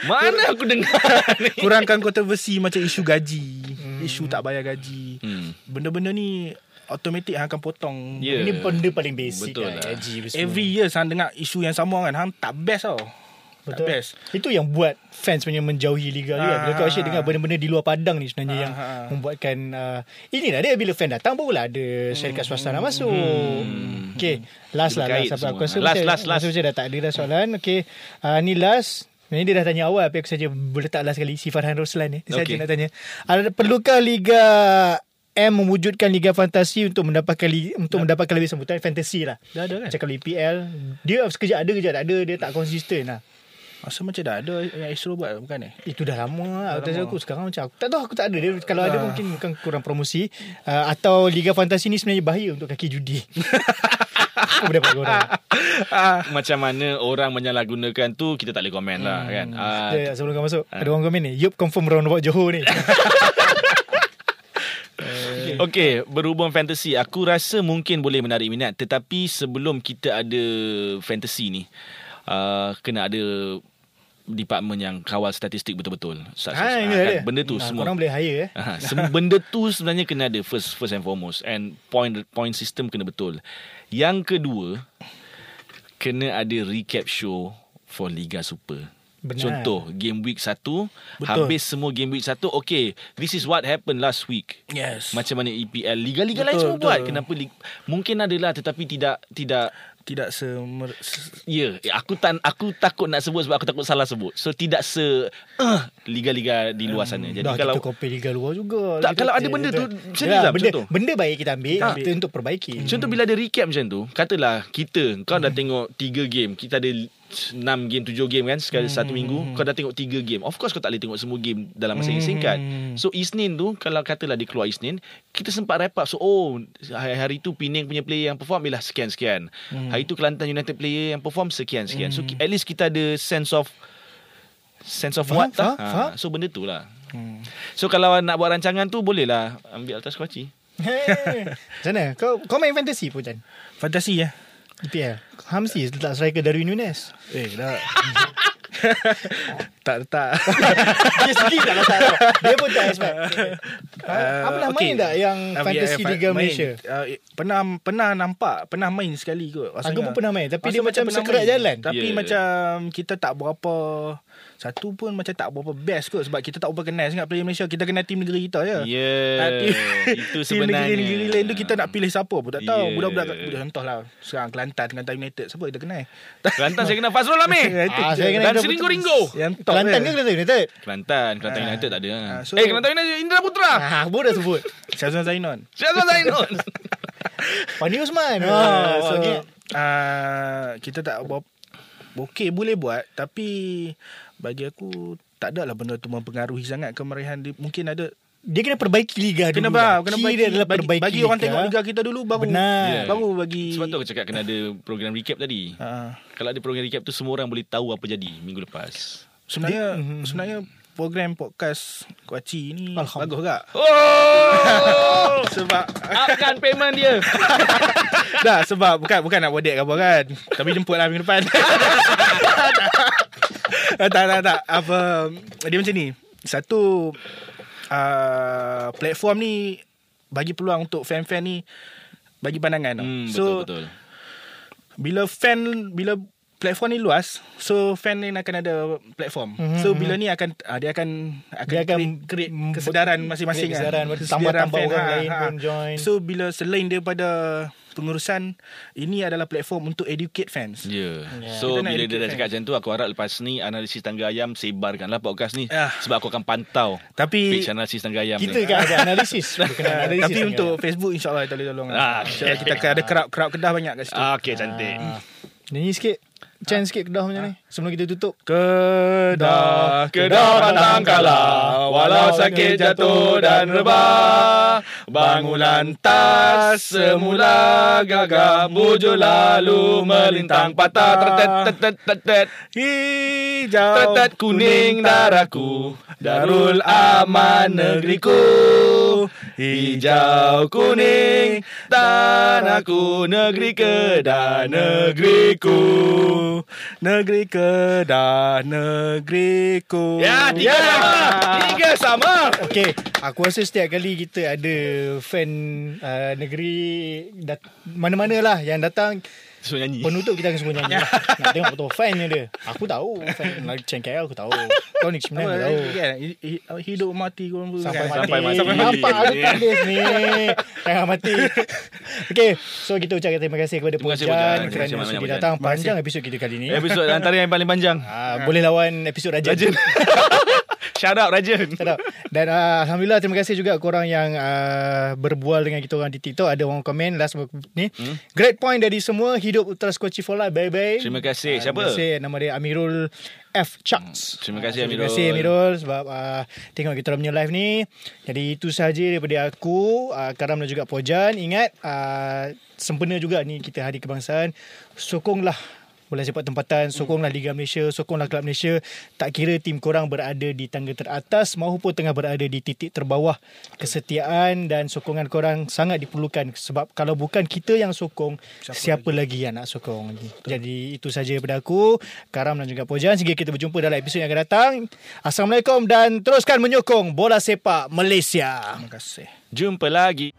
Mana aku dengar ni? Kurangkan kontroversi macam isu gaji. Hmm. Isu tak bayar gaji. Hmm. Benda-benda ni automatik akan potong. Yeah. Ini benda paling basic Betul lah. Gaji Every year saya dengar isu yang sama kan. Hang tak best tau. Betul. best. Itu yang buat fans punya menjauhi liga dia. Bila kau asyik dengar benda-benda di luar padang ni sebenarnya ha, yang ha. membuatkan uh, inilah dia bila fan datang barulah ada syarikat swasta nak masuk. Hmm. Okay, last lah, last apa aku rasa last, last, last. dah tak ada dah soalan. Okay, uh, ni last ini dia dah tanya awal Tapi aku saja Boleh tak last sekali Si Farhan Roslan ni Dia okay. saja nak tanya ada, Perlukah Liga M mewujudkan Liga Fantasi Untuk mendapatkan Untuk dah. mendapatkan lebih sambutan Fantasi lah Dah ada kan Macam kalau EPL Dia sekejap ada Kejap tak ada Dia tak konsisten lah Masa macam dah ada yang Astro buat bukan eh? Itu dah lama lah. Dah lama. aku sekarang macam aku tak tahu aku tak ada dia. Kalau ada ah. mungkin bukan kurang promosi uh, atau Liga Fantasi ni sebenarnya bahaya untuk kaki judi. aku dapat orang. macam mana orang menyalahgunakan tu kita tak boleh komen lah hmm. kan. Uh, ya, sebelum kau masuk uh. ada orang komen ni. Yup confirm roundabout Johor ni. Okay, berhubung fantasy, aku rasa mungkin boleh menarik minat. Tetapi sebelum kita ada fantasy ni, uh, kena ada department yang kawal statistik betul-betul. Ha, kan, benda tu nah, semua. Orang boleh hire eh. Ha, benda tu sebenarnya kena ada first first and foremost and point point system kena betul. Yang kedua kena ada recap show for Liga Super. Benar. Contoh game week 1 habis semua game week 1 okay this is what happened last week. Yes. Macam mana EPL liga-liga lain semua betul. buat kenapa mungkin adalah tetapi tidak tidak tidak se, ya yeah, aku tan aku takut nak sebut sebab aku takut salah sebut. So tidak se uh, liga-liga di luar sana. jadi dah, kalau kita copy liga luar juga. Tak kalau ada benda tu macam ya, lah benda, benda baik kita ambil tak. kita untuk perbaiki. Contoh bila ada recap macam tu katalah kita kau dah tengok 3 game kita ada 6 game 7 game kan sekali hmm. satu minggu kau dah tengok 3 game of course kau tak boleh tengok semua game dalam masa yang hmm. singkat so Isnin tu kalau katalah dia keluar Isnin kita sempat wrap up so oh hari, tu Penang punya player yang perform ialah sekian sekian hmm. hari tu Kelantan United player yang perform sekian sekian hmm. so at least kita ada sense of sense of faham, what faham, ha. faham. so benda tu lah hmm. so kalau nak buat rancangan tu boleh lah ambil atas kuaci Hey, sana kau kau main fantasy pun Chan? Fantasy ya. EPL. Hamsi letak striker dari Nunes. Eh, dah. tak letak. dia sendiri tak letak. Dia pun tak expect. Uh, apa nama okay. main tak yang uh, Fantasy yeah, Liga Malaysia? Uh, pernah pernah nampak, pernah main sekali kot. Aku pun pernah main. Tapi dia macam sekerat jalan. Tapi yeah. macam kita tak berapa satu pun macam tak berapa best kot sebab kita tak berapa kenal sangat player Malaysia. Kita kenal tim negeri kita je. Ya. Yeah, itu sebenarnya. Tim negeri-negeri lain tu kita nak pilih siapa pun tak tahu. Yeah. Budak-budak budak contohlah sekarang Kelantan Kelantan United siapa kita kenal? Kelantan saya kenal Fazrul Amir. ah, saya kenal Dan Seringgo Ringgo. Yang Kelantan ke Kelantan United? Kelantan, Kelantan ah. United tak ada. Ah, so, eh Kelantan United Indra Putra. Ah, aku dah sebut. Syazwan Zainon. Syazwan Zainon. Fani Usman. Ah, so, okay. uh, kita tak Okey boleh buat tapi bagi aku tak adalah benda tu mempengaruhi sangat kemeriahan dia. Mungkin ada dia kena perbaiki liga kena dulu. Kena kena bagi, adalah bagi, perbaiki bagi orang tengok liga kita dulu baru Benar. Yeah. baru bagi Sebab tu aku cakap kena ada program recap tadi. Ha. Kalau ada program recap tu semua orang boleh tahu apa jadi minggu lepas. Sebenarnya dia, sebenarnya program podcast Kuaci ni bagus tak? Oh! sebab akan payment dia. Dah sebab bukan bukan nak bodek ke apa kan. Tapi jemputlah minggu depan. tak tak tak apa dia macam ni satu uh, platform ni bagi peluang untuk fan-fan ni bagi pandangan. tau. Hmm, so betul betul. bila fan bila platform ni luas, so fan ni akan ada platform. Mhm, So bila ni akan uh, dia akan akan Dia akan create, create kesedaran masing-masing create kesedaran, kan. tambah-tambah orang lain pun join. So bila selain daripada pengurusan ini adalah platform untuk educate fans. Ya. Ya. So bila dia dah cakap macam tu aku harap lepas ni analisis tangga ayam sebarkanlah podcast ni Ah. sebab aku akan pantau Tapi page analisis tangga ayam Kita ni. kan ada analisis. Bukan Uh, analisis tapi untuk Facebook insyaAllah kita boleh tolong Ah, InsyaAllah kita akan ada crowd-crowd kedah banyak kat situ Ah, Okey cantik. Nyanyi sikit. Chance sikit kedah macam ni. Sebelum kita tutup. Kedah Kedah pantang kalah Walau sakit jatuh dan rebah Bangunan tas semula gagah Bujur lalu melintang patah. Tetet tetet tetet Hijau Tetet kuning darahku Darul aman negeriku. Hijau kuning Tanahku Negeri Kedah Negeriku. Negeri Kedah Negeriku. Ya tiga sama. Tiga sama. Okay, aku rasa setiap kali kita ada fan uh, negeri dat- mana-mana lah yang datang Suruh nyanyi penutup kita akan semua nyanyi lah. Nak tengok betul fannya dia. Aku tahu fan lagi KL aku tahu. Kau ni sebenarnya aku tahu. kan? Hi- hi- Hidup mati kau pun Sampai kan? mati. Sampai mati. Nampak ada tulis ni. Jangan mati. Okay, so kita ucapkan terima kasih kepada Terima kasih, Pujan kerana Pujan. datang. Panjang episod kita kali ni. Episod antara yang paling panjang Ah, boleh lawan episod Rajan. Shout out Rajin Tak tahu. Dan uh, Alhamdulillah terima kasih juga korang yang uh, berbual dengan kita orang di TikTok. Ada orang komen last ni. Hmm? Great point dari semua. Hidup Ultra Skoci for Life. Bye-bye. Terima kasih. Ah, Siapa? Terima kasih. Nama dia Amirul F. Chucks. Terima kasih, Ah, Terima Amirul. kasih Amirul sebab uh, tengok kita orang punya live ni. Jadi itu sahaja daripada aku, uh, Karam dan juga Pojan. Ingat, uh, sempena juga ni kita Hari Kebangsaan. Sokonglah bola sepak tempatan, sokonglah Liga Malaysia, sokonglah Kelab Malaysia. Tak kira tim korang berada di tangga teratas maupun tengah berada di titik terbawah. Kesetiaan dan sokongan korang sangat diperlukan sebab kalau bukan kita yang sokong, siapa, siapa lagi yang nak sokong lagi. Jadi itu sahaja daripada aku, Karam dan juga Pojan. Sehingga kita berjumpa dalam episod yang akan datang. Assalamualaikum dan teruskan menyokong bola sepak Malaysia. Terima kasih Jumpa lagi